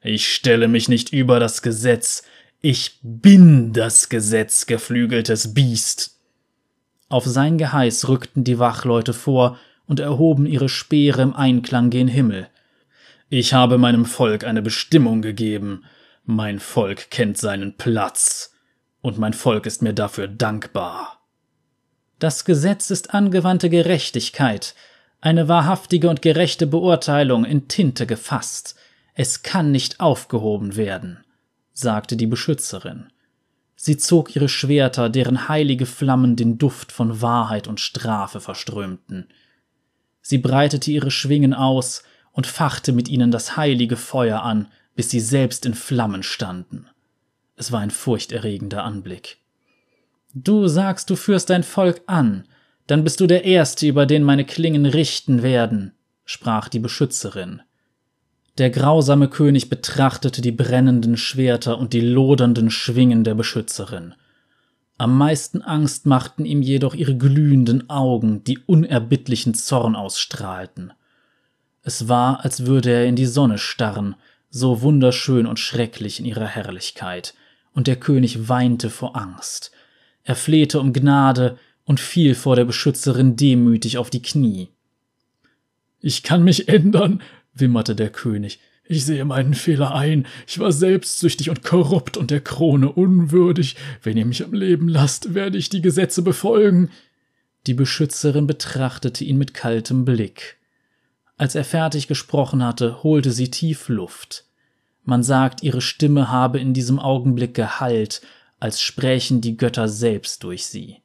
Ich stelle mich nicht über das Gesetz, ich bin das Gesetz, geflügeltes Biest. Auf sein Geheiß rückten die Wachleute vor und erhoben ihre Speere im Einklang gen Himmel. Ich habe meinem Volk eine Bestimmung gegeben, mein Volk kennt seinen Platz, und mein Volk ist mir dafür dankbar. Das Gesetz ist angewandte Gerechtigkeit, eine wahrhaftige und gerechte Beurteilung in Tinte gefasst. Es kann nicht aufgehoben werden, sagte die Beschützerin. Sie zog ihre Schwerter, deren heilige Flammen den Duft von Wahrheit und Strafe verströmten. Sie breitete ihre Schwingen aus und fachte mit ihnen das heilige Feuer an, bis sie selbst in Flammen standen. Es war ein furchterregender Anblick. Du sagst, du führst dein Volk an, dann bist du der Erste, über den meine Klingen richten werden, sprach die Beschützerin. Der grausame König betrachtete die brennenden Schwerter und die lodernden Schwingen der Beschützerin. Am meisten Angst machten ihm jedoch ihre glühenden Augen, die unerbittlichen Zorn ausstrahlten. Es war, als würde er in die Sonne starren, so wunderschön und schrecklich in ihrer Herrlichkeit, und der König weinte vor Angst. Er flehte um Gnade und fiel vor der Beschützerin demütig auf die Knie. Ich kann mich ändern, wimmerte der König. Ich sehe meinen Fehler ein. Ich war selbstsüchtig und korrupt und der Krone unwürdig. Wenn ihr mich am Leben lasst, werde ich die Gesetze befolgen. Die Beschützerin betrachtete ihn mit kaltem Blick. Als er fertig gesprochen hatte, holte sie tief Luft. Man sagt, ihre Stimme habe in diesem Augenblick Gehalt, als sprächen die Götter selbst durch sie.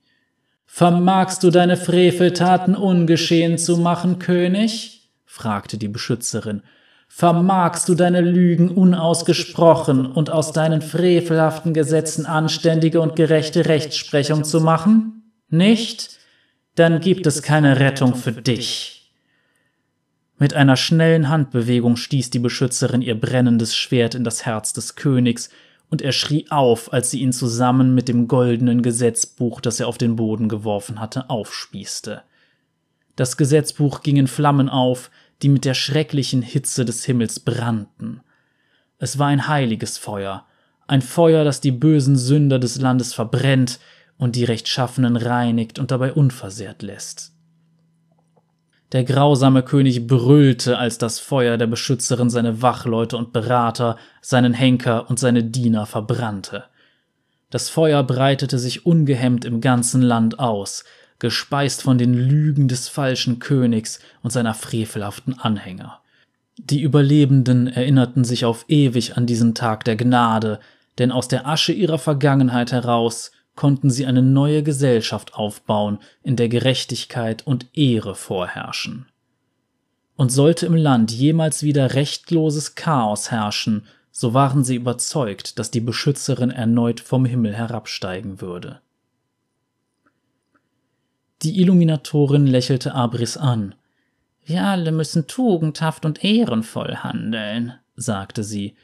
Vermagst du deine Freveltaten ungeschehen zu machen, König? fragte die Beschützerin, vermagst du deine Lügen unausgesprochen und aus deinen frevelhaften Gesetzen anständige und gerechte Rechtsprechung zu machen? Nicht? Dann gibt es keine Rettung für dich. Mit einer schnellen Handbewegung stieß die Beschützerin ihr brennendes Schwert in das Herz des Königs, und er schrie auf, als sie ihn zusammen mit dem goldenen Gesetzbuch, das er auf den Boden geworfen hatte, aufspießte. Das Gesetzbuch ging in Flammen auf, die mit der schrecklichen Hitze des Himmels brannten. Es war ein heiliges Feuer, ein Feuer, das die bösen Sünder des Landes verbrennt und die Rechtschaffenen reinigt und dabei unversehrt lässt. Der grausame König brüllte, als das Feuer der Beschützerin seine Wachleute und Berater, seinen Henker und seine Diener verbrannte. Das Feuer breitete sich ungehemmt im ganzen Land aus, gespeist von den Lügen des falschen Königs und seiner frevelhaften Anhänger. Die Überlebenden erinnerten sich auf ewig an diesen Tag der Gnade, denn aus der Asche ihrer Vergangenheit heraus konnten sie eine neue Gesellschaft aufbauen, in der Gerechtigkeit und Ehre vorherrschen. Und sollte im Land jemals wieder rechtloses Chaos herrschen, so waren sie überzeugt, dass die Beschützerin erneut vom Himmel herabsteigen würde. Die Illuminatorin lächelte Abris an. Wir alle müssen tugendhaft und ehrenvoll handeln, sagte sie,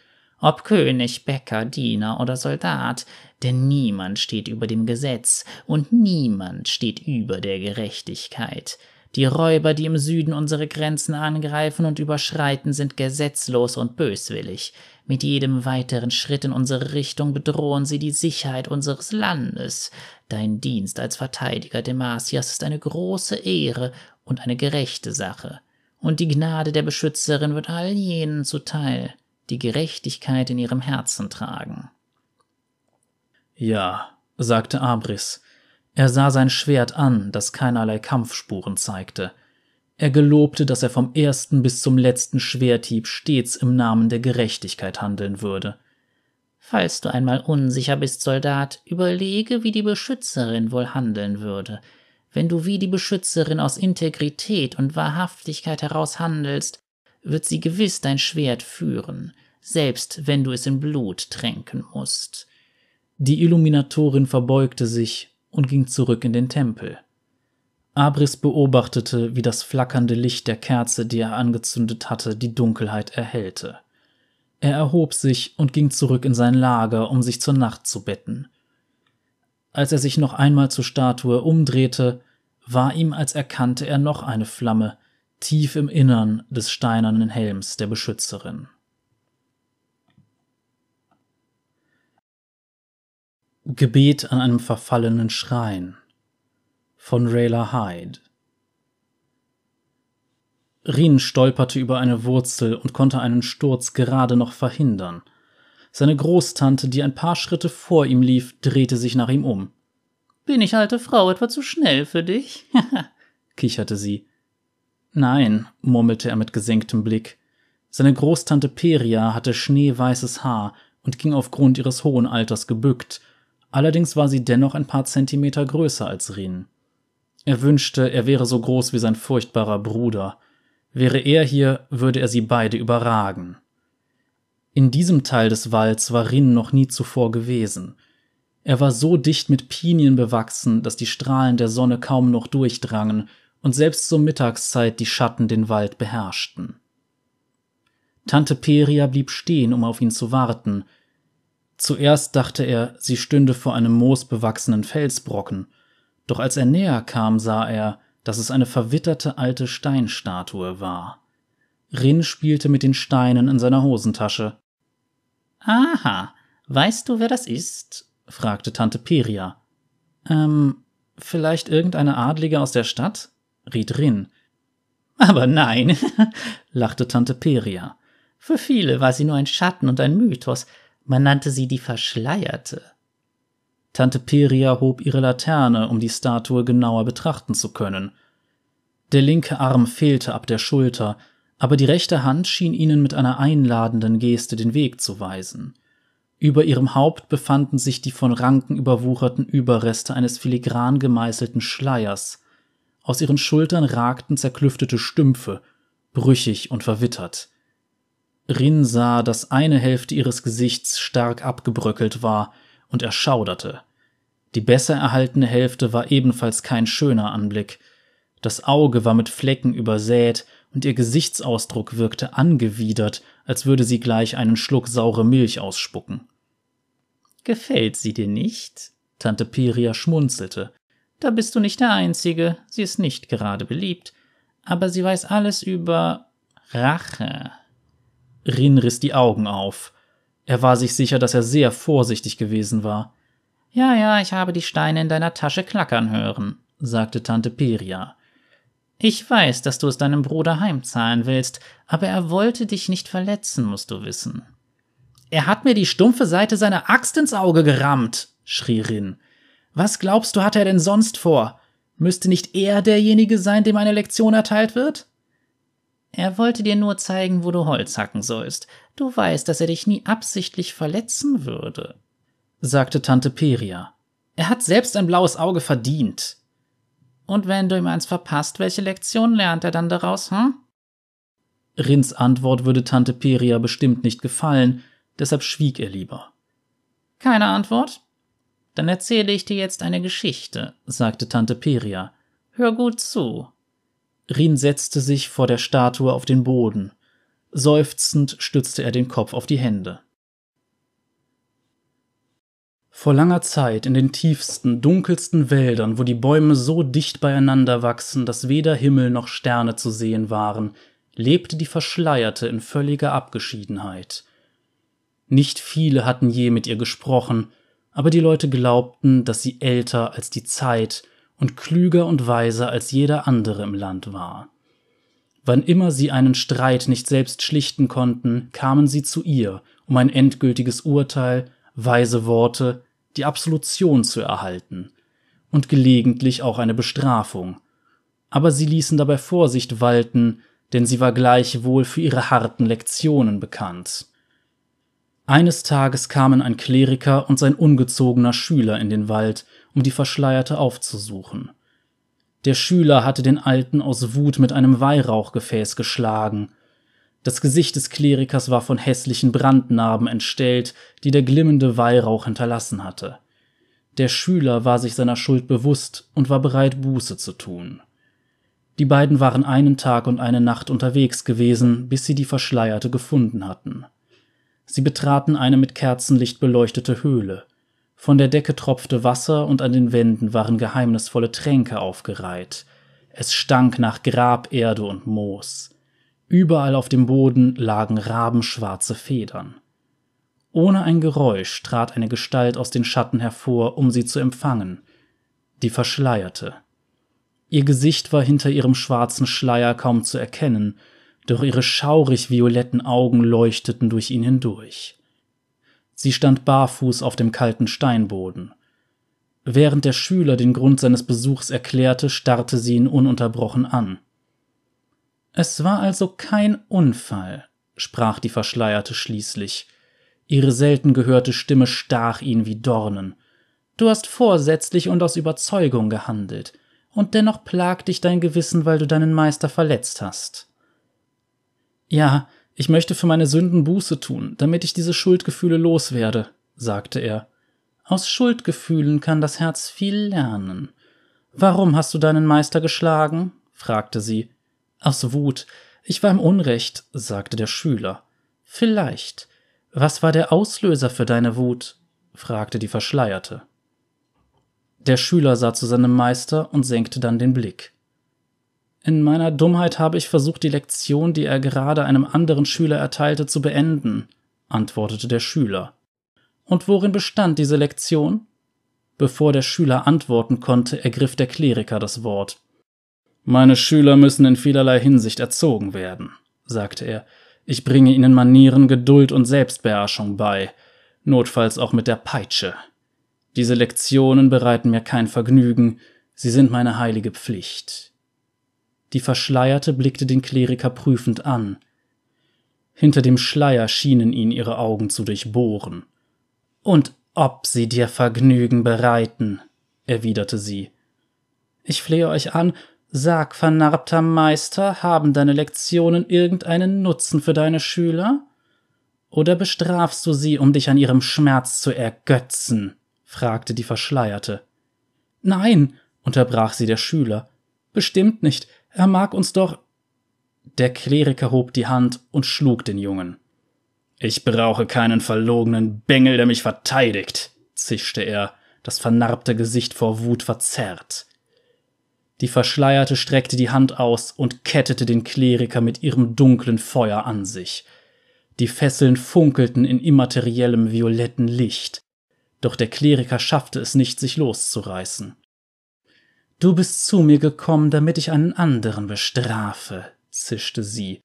ob König, Bäcker, Diener oder Soldat, denn niemand steht über dem Gesetz und niemand steht über der Gerechtigkeit. Die Räuber, die im Süden unsere Grenzen angreifen und überschreiten, sind gesetzlos und böswillig. Mit jedem weiteren Schritt in unsere Richtung bedrohen sie die Sicherheit unseres Landes. Dein Dienst als Verteidiger Demasias ist eine große Ehre und eine gerechte Sache. Und die Gnade der Beschützerin wird all jenen zuteil, die Gerechtigkeit in ihrem Herzen tragen. Ja, sagte Abris, er sah sein Schwert an, das keinerlei Kampfspuren zeigte. Er gelobte, dass er vom ersten bis zum letzten Schwerthieb stets im Namen der Gerechtigkeit handeln würde. Falls du einmal unsicher bist, Soldat, überlege, wie die Beschützerin wohl handeln würde. Wenn du wie die Beschützerin aus Integrität und Wahrhaftigkeit heraus handelst, wird sie gewiss dein Schwert führen, selbst wenn du es in Blut tränken musst. Die Illuminatorin verbeugte sich und ging zurück in den Tempel. Abris beobachtete, wie das flackernde Licht der Kerze, die er angezündet hatte, die Dunkelheit erhellte. Er erhob sich und ging zurück in sein Lager, um sich zur Nacht zu betten. Als er sich noch einmal zur Statue umdrehte, war ihm, als erkannte er noch eine Flamme, tief im Innern des steinernen Helms der Beschützerin. Gebet an einem verfallenen Schrein von Rayla Hyde Rien stolperte über eine Wurzel und konnte einen Sturz gerade noch verhindern. Seine Großtante, die ein paar Schritte vor ihm lief, drehte sich nach ihm um. Bin ich, alte Frau, etwa zu schnell für dich? kicherte sie. Nein, murmelte er mit gesenktem Blick. Seine Großtante Peria hatte schneeweißes Haar und ging aufgrund ihres hohen Alters gebückt, allerdings war sie dennoch ein paar Zentimeter größer als Rin. Er wünschte, er wäre so groß wie sein furchtbarer Bruder. Wäre er hier, würde er sie beide überragen. In diesem Teil des Walds war Rin noch nie zuvor gewesen. Er war so dicht mit Pinien bewachsen, dass die Strahlen der Sonne kaum noch durchdrangen und selbst zur Mittagszeit die Schatten den Wald beherrschten. Tante Peria blieb stehen, um auf ihn zu warten. Zuerst dachte er, sie stünde vor einem moosbewachsenen Felsbrocken, doch als er näher kam, sah er, dass es eine verwitterte alte Steinstatue war. Rin spielte mit den Steinen in seiner Hosentasche. Aha, weißt du, wer das ist? fragte Tante Peria. Ähm, vielleicht irgendeine Adlige aus der Stadt? Riet Rin. Aber nein, lachte Tante Peria. Für viele war sie nur ein Schatten und ein Mythos. Man nannte sie die Verschleierte. Tante Peria hob ihre Laterne, um die Statue genauer betrachten zu können. Der linke Arm fehlte ab der Schulter, aber die rechte Hand schien ihnen mit einer einladenden Geste den Weg zu weisen. Über ihrem Haupt befanden sich die von Ranken überwucherten Überreste eines filigran gemeißelten Schleiers. Aus ihren Schultern ragten zerklüftete Stümpfe, brüchig und verwittert. Rin sah, dass eine Hälfte ihres Gesichts stark abgebröckelt war, und er schauderte. Die besser erhaltene Hälfte war ebenfalls kein schöner Anblick. Das Auge war mit Flecken übersät, und ihr Gesichtsausdruck wirkte angewidert, als würde sie gleich einen Schluck saure Milch ausspucken. Gefällt sie dir nicht? Tante Piria schmunzelte. Da bist du nicht der Einzige, sie ist nicht gerade beliebt, aber sie weiß alles über Rache. Rin riss die Augen auf. Er war sich sicher, dass er sehr vorsichtig gewesen war. Ja, ja, ich habe die Steine in deiner Tasche klackern hören, sagte Tante Peria. Ich weiß, dass du es deinem Bruder heimzahlen willst, aber er wollte dich nicht verletzen, musst du wissen. Er hat mir die stumpfe Seite seiner Axt ins Auge gerammt, schrie Rin. Was glaubst du, hat er denn sonst vor? Müsste nicht er derjenige sein, dem eine Lektion erteilt wird? Er wollte dir nur zeigen, wo du Holz hacken sollst. Du weißt, dass er dich nie absichtlich verletzen würde, sagte Tante Peria. Er hat selbst ein blaues Auge verdient. Und wenn du ihm eins verpasst, welche Lektion lernt er dann daraus, hm? Rins Antwort würde Tante Peria bestimmt nicht gefallen, deshalb schwieg er lieber. Keine Antwort? Dann erzähle ich dir jetzt eine Geschichte, sagte Tante Peria. Hör gut zu. Rin setzte sich vor der Statue auf den Boden. Seufzend stützte er den Kopf auf die Hände. Vor langer Zeit in den tiefsten, dunkelsten Wäldern, wo die Bäume so dicht beieinander wachsen, dass weder Himmel noch Sterne zu sehen waren, lebte die Verschleierte in völliger Abgeschiedenheit. Nicht viele hatten je mit ihr gesprochen, aber die Leute glaubten, dass sie älter als die Zeit und klüger und weiser als jeder andere im Land war. Wann immer sie einen Streit nicht selbst schlichten konnten, kamen sie zu ihr, um ein endgültiges Urteil, weise Worte, die Absolution zu erhalten und gelegentlich auch eine Bestrafung. Aber sie ließen dabei Vorsicht walten, denn sie war gleichwohl für ihre harten Lektionen bekannt. Eines Tages kamen ein Kleriker und sein ungezogener Schüler in den Wald, um die Verschleierte aufzusuchen. Der Schüler hatte den Alten aus Wut mit einem Weihrauchgefäß geschlagen. Das Gesicht des Klerikers war von hässlichen Brandnarben entstellt, die der glimmende Weihrauch hinterlassen hatte. Der Schüler war sich seiner Schuld bewusst und war bereit, Buße zu tun. Die beiden waren einen Tag und eine Nacht unterwegs gewesen, bis sie die Verschleierte gefunden hatten. Sie betraten eine mit Kerzenlicht beleuchtete Höhle. Von der Decke tropfte Wasser und an den Wänden waren geheimnisvolle Tränke aufgereiht. Es stank nach Graberde und Moos. Überall auf dem Boden lagen rabenschwarze Federn. Ohne ein Geräusch trat eine Gestalt aus den Schatten hervor, um sie zu empfangen. Die Verschleierte. Ihr Gesicht war hinter ihrem schwarzen Schleier kaum zu erkennen, doch ihre schaurig violetten Augen leuchteten durch ihn hindurch. Sie stand barfuß auf dem kalten Steinboden. Während der Schüler den Grund seines Besuchs erklärte, starrte sie ihn ununterbrochen an. Es war also kein Unfall, sprach die Verschleierte schließlich. Ihre selten gehörte Stimme stach ihn wie Dornen. Du hast vorsätzlich und aus Überzeugung gehandelt und dennoch plagt dich dein Gewissen, weil du deinen Meister verletzt hast. Ja, ich möchte für meine Sünden Buße tun, damit ich diese Schuldgefühle loswerde, sagte er. Aus Schuldgefühlen kann das Herz viel lernen. Warum hast du deinen Meister geschlagen? fragte sie. Aus Wut. Ich war im Unrecht, sagte der Schüler. Vielleicht. Was war der Auslöser für deine Wut? fragte die Verschleierte. Der Schüler sah zu seinem Meister und senkte dann den Blick. In meiner Dummheit habe ich versucht, die Lektion, die er gerade einem anderen Schüler erteilte, zu beenden, antwortete der Schüler. Und worin bestand diese Lektion? Bevor der Schüler antworten konnte, ergriff der Kleriker das Wort. Meine Schüler müssen in vielerlei Hinsicht erzogen werden, sagte er. Ich bringe ihnen Manieren, Geduld und Selbstbeherrschung bei, notfalls auch mit der Peitsche. Diese Lektionen bereiten mir kein Vergnügen, sie sind meine heilige Pflicht. Die Verschleierte blickte den Kleriker prüfend an. Hinter dem Schleier schienen ihn ihre Augen zu durchbohren. Und ob sie dir Vergnügen bereiten, erwiderte sie. Ich flehe euch an, sag, vernarbter Meister, haben deine Lektionen irgendeinen Nutzen für deine Schüler? Oder bestrafst du sie, um dich an ihrem Schmerz zu ergötzen? fragte die Verschleierte. Nein, unterbrach sie der Schüler. Bestimmt nicht. Er mag uns doch. Der Kleriker hob die Hand und schlug den Jungen. Ich brauche keinen verlogenen Bengel, der mich verteidigt, zischte er, das vernarbte Gesicht vor Wut verzerrt. Die Verschleierte streckte die Hand aus und kettete den Kleriker mit ihrem dunklen Feuer an sich. Die Fesseln funkelten in immateriellem violetten Licht doch der Kleriker schaffte es nicht, sich loszureißen. Du bist zu mir gekommen, damit ich einen anderen bestrafe, zischte sie.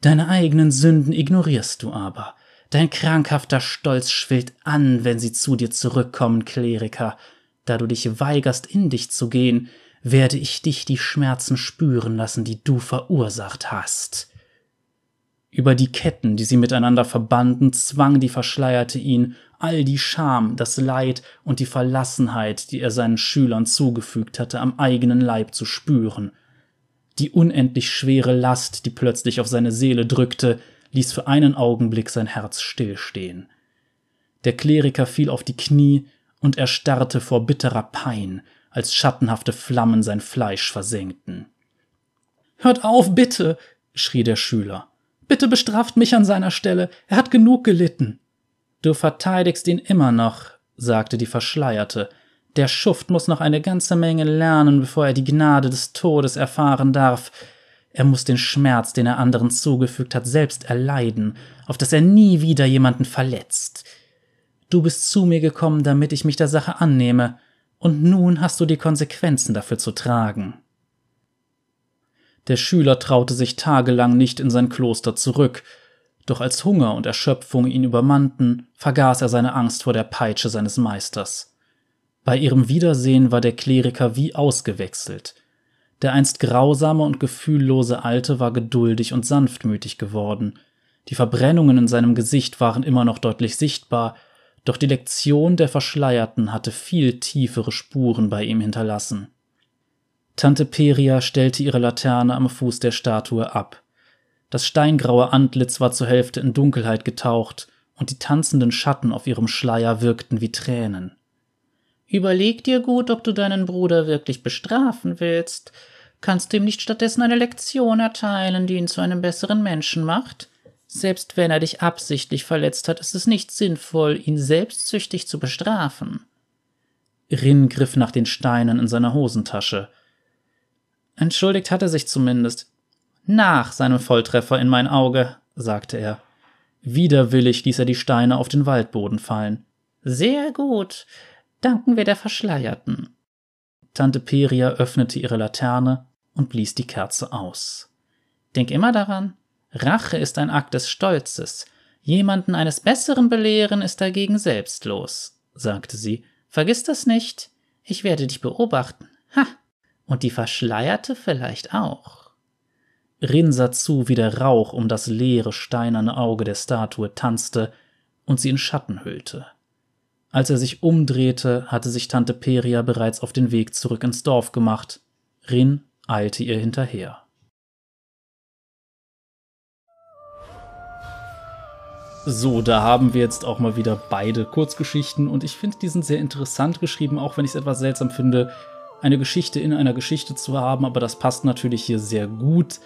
Deine eigenen Sünden ignorierst du aber. Dein krankhafter Stolz schwillt an, wenn sie zu dir zurückkommen, Kleriker. Da du dich weigerst, in dich zu gehen, werde ich dich die Schmerzen spüren lassen, die du verursacht hast. Über die Ketten, die sie miteinander verbanden, zwang die Verschleierte ihn, all die Scham, das Leid und die Verlassenheit, die er seinen Schülern zugefügt hatte, am eigenen Leib zu spüren. Die unendlich schwere Last, die plötzlich auf seine Seele drückte, ließ für einen Augenblick sein Herz stillstehen. Der Kleriker fiel auf die Knie und erstarrte vor bitterer Pein, als schattenhafte Flammen sein Fleisch versenkten. Hört auf, bitte! schrie der Schüler. Bitte bestraft mich an seiner Stelle. Er hat genug gelitten. Du verteidigst ihn immer noch, sagte die Verschleierte. Der Schuft muss noch eine ganze Menge lernen, bevor er die Gnade des Todes erfahren darf. Er muss den Schmerz, den er anderen zugefügt hat, selbst erleiden, auf dass er nie wieder jemanden verletzt. Du bist zu mir gekommen, damit ich mich der Sache annehme, und nun hast du die Konsequenzen dafür zu tragen. Der Schüler traute sich tagelang nicht in sein Kloster zurück, doch als Hunger und Erschöpfung ihn übermannten, vergaß er seine Angst vor der Peitsche seines Meisters. Bei ihrem Wiedersehen war der Kleriker wie ausgewechselt. Der einst grausame und gefühllose Alte war geduldig und sanftmütig geworden. Die Verbrennungen in seinem Gesicht waren immer noch deutlich sichtbar, doch die Lektion der Verschleierten hatte viel tiefere Spuren bei ihm hinterlassen. Tante Peria stellte ihre Laterne am Fuß der Statue ab. Das steingraue Antlitz war zur Hälfte in Dunkelheit getaucht, und die tanzenden Schatten auf ihrem Schleier wirkten wie Tränen. Überleg dir gut, ob du deinen Bruder wirklich bestrafen willst. Kannst du ihm nicht stattdessen eine Lektion erteilen, die ihn zu einem besseren Menschen macht? Selbst wenn er dich absichtlich verletzt hat, ist es nicht sinnvoll, ihn selbstsüchtig zu bestrafen. Rin griff nach den Steinen in seiner Hosentasche. Entschuldigt hat er sich zumindest. Nach seinem Volltreffer in mein Auge, sagte er. Widerwillig ließ er die Steine auf den Waldboden fallen. Sehr gut. Danken wir der Verschleierten. Tante Peria öffnete ihre Laterne und blies die Kerze aus. Denk immer daran, Rache ist ein Akt des Stolzes. Jemanden eines Besseren belehren ist dagegen selbstlos, sagte sie. Vergiss das nicht. Ich werde dich beobachten. Ha! Und die Verschleierte vielleicht auch. Rin sah zu, wie der Rauch um das leere, steinerne Auge der Statue tanzte und sie in Schatten hüllte. Als er sich umdrehte, hatte sich Tante Peria bereits auf den Weg zurück ins Dorf gemacht. Rin eilte ihr hinterher. So, da haben wir jetzt auch mal wieder beide Kurzgeschichten und ich finde, die sind sehr interessant geschrieben, auch wenn ich es etwas seltsam finde, eine Geschichte in einer Geschichte zu haben, aber das passt natürlich hier sehr gut,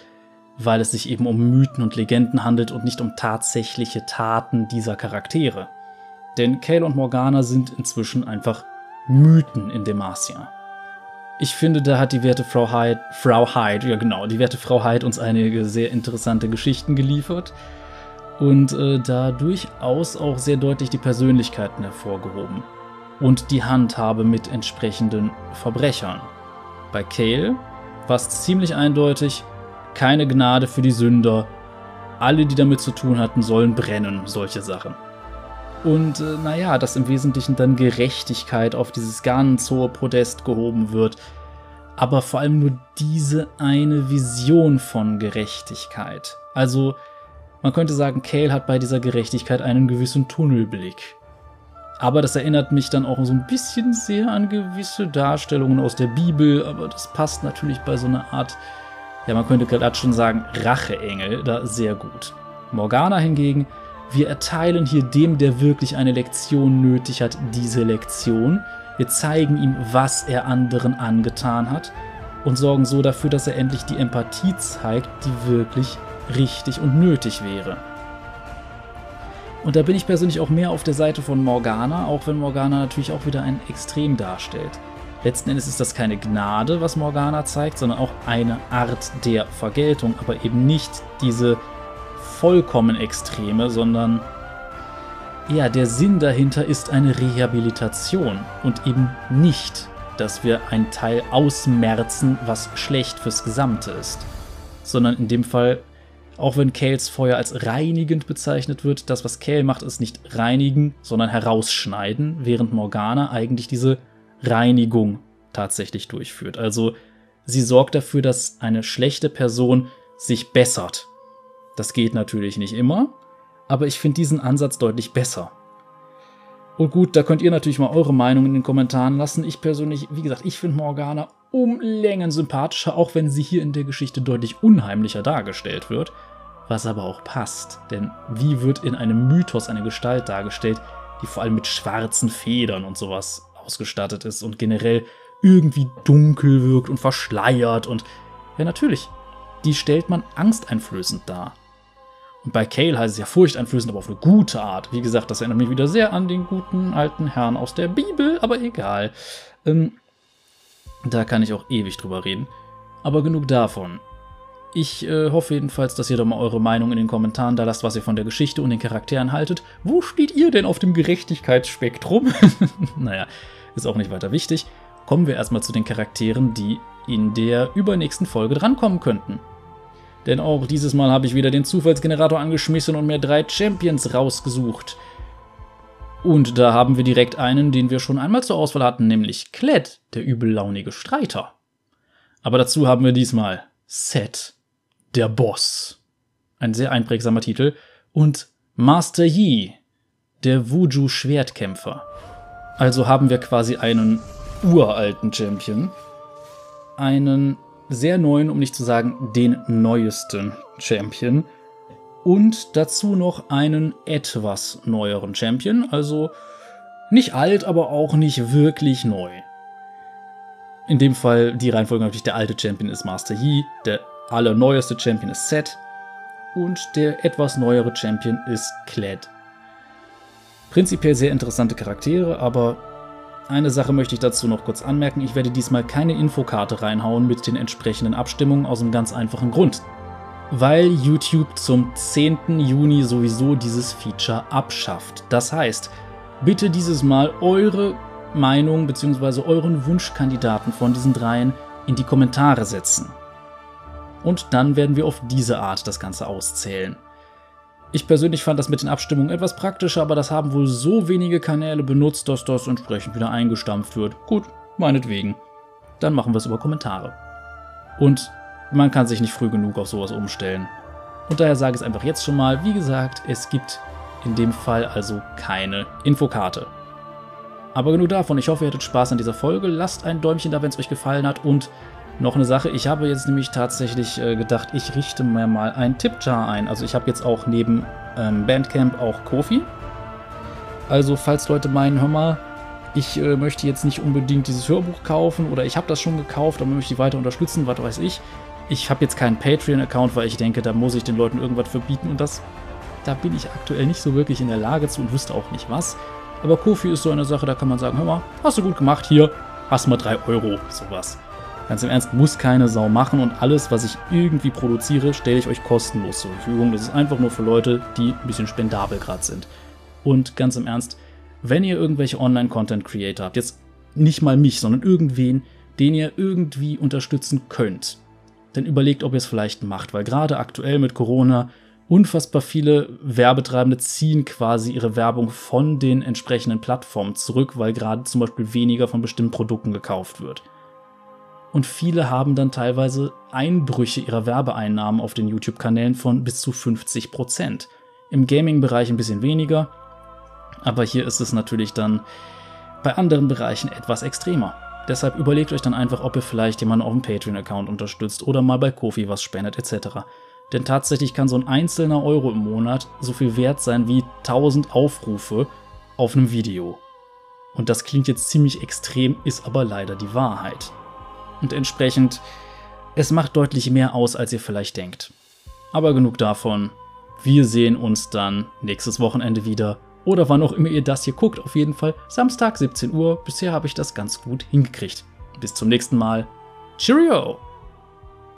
weil es sich eben um Mythen und Legenden handelt und nicht um tatsächliche Taten dieser Charaktere. Denn Kale und Morgana sind inzwischen einfach Mythen in Demacia. Ich finde, da hat die werte Frau Hyde, Frau Hyde, ja genau, die werte Frau Hyde uns einige sehr interessante Geschichten geliefert und äh, da durchaus auch sehr deutlich die Persönlichkeiten hervorgehoben und die Handhabe mit entsprechenden Verbrechern. Bei Kale war es ziemlich eindeutig, keine Gnade für die Sünder, alle, die damit zu tun hatten, sollen brennen, solche Sachen. Und äh, naja, dass im Wesentlichen dann Gerechtigkeit auf dieses ganz hohe Podest gehoben wird, aber vor allem nur diese eine Vision von Gerechtigkeit. Also man könnte sagen, Kale hat bei dieser Gerechtigkeit einen gewissen Tunnelblick. Aber das erinnert mich dann auch so ein bisschen sehr an gewisse Darstellungen aus der Bibel, aber das passt natürlich bei so einer Art, ja, man könnte gerade schon sagen, Racheengel da sehr gut. Morgana hingegen, wir erteilen hier dem, der wirklich eine Lektion nötig hat, diese Lektion. Wir zeigen ihm, was er anderen angetan hat und sorgen so dafür, dass er endlich die Empathie zeigt, die wirklich richtig und nötig wäre. Und da bin ich persönlich auch mehr auf der Seite von Morgana, auch wenn Morgana natürlich auch wieder ein Extrem darstellt. Letzten Endes ist das keine Gnade, was Morgana zeigt, sondern auch eine Art der Vergeltung, aber eben nicht diese vollkommen Extreme, sondern ja, der Sinn dahinter ist eine Rehabilitation und eben nicht, dass wir ein Teil ausmerzen, was schlecht fürs Gesamte ist, sondern in dem Fall auch wenn Kales Feuer als reinigend bezeichnet wird, das, was Kale macht, ist nicht reinigen, sondern herausschneiden, während Morgana eigentlich diese Reinigung tatsächlich durchführt. Also sie sorgt dafür, dass eine schlechte Person sich bessert. Das geht natürlich nicht immer, aber ich finde diesen Ansatz deutlich besser. Und gut, da könnt ihr natürlich mal eure Meinung in den Kommentaren lassen. Ich persönlich, wie gesagt, ich finde Morgana um Längen sympathischer, auch wenn sie hier in der Geschichte deutlich unheimlicher dargestellt wird. Was aber auch passt, denn wie wird in einem Mythos eine Gestalt dargestellt, die vor allem mit schwarzen Federn und sowas ausgestattet ist und generell irgendwie dunkel wirkt und verschleiert und ja natürlich, die stellt man angsteinflößend dar. Und bei Kale heißt es ja furchteinflößend, aber auf eine gute Art. Wie gesagt, das erinnert mich wieder sehr an den guten alten Herrn aus der Bibel, aber egal. Ähm, da kann ich auch ewig drüber reden. Aber genug davon. Ich äh, hoffe jedenfalls, dass ihr doch mal eure Meinung in den Kommentaren da lasst, was ihr von der Geschichte und den Charakteren haltet. Wo steht ihr denn auf dem Gerechtigkeitsspektrum? naja, ist auch nicht weiter wichtig. Kommen wir erstmal zu den Charakteren, die in der übernächsten Folge drankommen könnten. Denn auch dieses Mal habe ich wieder den Zufallsgenerator angeschmissen und mir drei Champions rausgesucht. Und da haben wir direkt einen, den wir schon einmal zur Auswahl hatten, nämlich Kled, der übellaunige Streiter. Aber dazu haben wir diesmal Set, der Boss. Ein sehr einprägsamer Titel. Und Master Yi, der Wuju-Schwertkämpfer. Also haben wir quasi einen uralten Champion, einen sehr neuen, um nicht zu sagen den neuesten Champion und dazu noch einen etwas neueren Champion. Also Nicht alt, aber auch nicht wirklich neu. In dem Fall die Reihenfolge natürlich der alte Champion ist Master Yi, der allerneueste Champion ist Set und der etwas neuere Champion ist Kled. Prinzipiell sehr interessante Charaktere, aber eine Sache möchte ich dazu noch kurz anmerken. Ich werde diesmal keine Infokarte reinhauen mit den entsprechenden Abstimmungen aus einem ganz einfachen Grund. Weil YouTube zum 10. Juni sowieso dieses Feature abschafft. Das heißt, bitte dieses Mal eure Meinung bzw. euren Wunschkandidaten von diesen dreien in die Kommentare setzen. Und dann werden wir auf diese Art das Ganze auszählen. Ich persönlich fand das mit den Abstimmungen etwas praktischer, aber das haben wohl so wenige Kanäle benutzt, dass das entsprechend wieder eingestampft wird. Gut, meinetwegen. Dann machen wir es über Kommentare. Und man kann sich nicht früh genug auf sowas umstellen. Und daher sage ich es einfach jetzt schon mal, wie gesagt, es gibt in dem Fall also keine Infokarte. Aber genug davon, ich hoffe, ihr hattet Spaß an dieser Folge. Lasst ein Däumchen da, wenn es euch gefallen hat und noch eine Sache, ich habe jetzt nämlich tatsächlich äh, gedacht, ich richte mir mal ein Tipjar ein. Also ich habe jetzt auch neben ähm, Bandcamp auch Kofi. Also falls Leute meinen, hör mal, ich äh, möchte jetzt nicht unbedingt dieses Hörbuch kaufen oder ich habe das schon gekauft, aber möchte die weiter unterstützen, was weiß ich. Ich habe jetzt keinen Patreon-Account, weil ich denke, da muss ich den Leuten irgendwas verbieten und das, da bin ich aktuell nicht so wirklich in der Lage zu und wüsste auch nicht was. Aber Kofi ist so eine Sache, da kann man sagen, hör mal, hast du gut gemacht, hier, hast mal 3 Euro, sowas. Ganz im Ernst, muss keine Sau machen und alles, was ich irgendwie produziere, stelle ich euch kostenlos zur Verfügung. Das ist einfach nur für Leute, die ein bisschen spendabel gerade sind. Und ganz im Ernst, wenn ihr irgendwelche Online-Content-Creator habt, jetzt nicht mal mich, sondern irgendwen, den ihr irgendwie unterstützen könnt, dann überlegt, ob ihr es vielleicht macht, weil gerade aktuell mit Corona unfassbar viele Werbetreibende ziehen quasi ihre Werbung von den entsprechenden Plattformen zurück, weil gerade zum Beispiel weniger von bestimmten Produkten gekauft wird und viele haben dann teilweise Einbrüche ihrer Werbeeinnahmen auf den YouTube-Kanälen von bis zu 50 Prozent. Im Gaming-Bereich ein bisschen weniger, aber hier ist es natürlich dann bei anderen Bereichen etwas extremer. Deshalb überlegt euch dann einfach, ob ihr vielleicht jemanden auf dem Patreon-Account unterstützt oder mal bei Kofi was spendet etc. Denn tatsächlich kann so ein einzelner Euro im Monat so viel wert sein wie 1000 Aufrufe auf einem Video. Und das klingt jetzt ziemlich extrem, ist aber leider die Wahrheit und entsprechend, es macht deutlich mehr aus, als ihr vielleicht denkt. Aber genug davon. Wir sehen uns dann nächstes Wochenende wieder oder wann auch immer ihr das hier guckt. Auf jeden Fall Samstag 17 Uhr. Bisher habe ich das ganz gut hingekriegt. Bis zum nächsten Mal. Cheerio!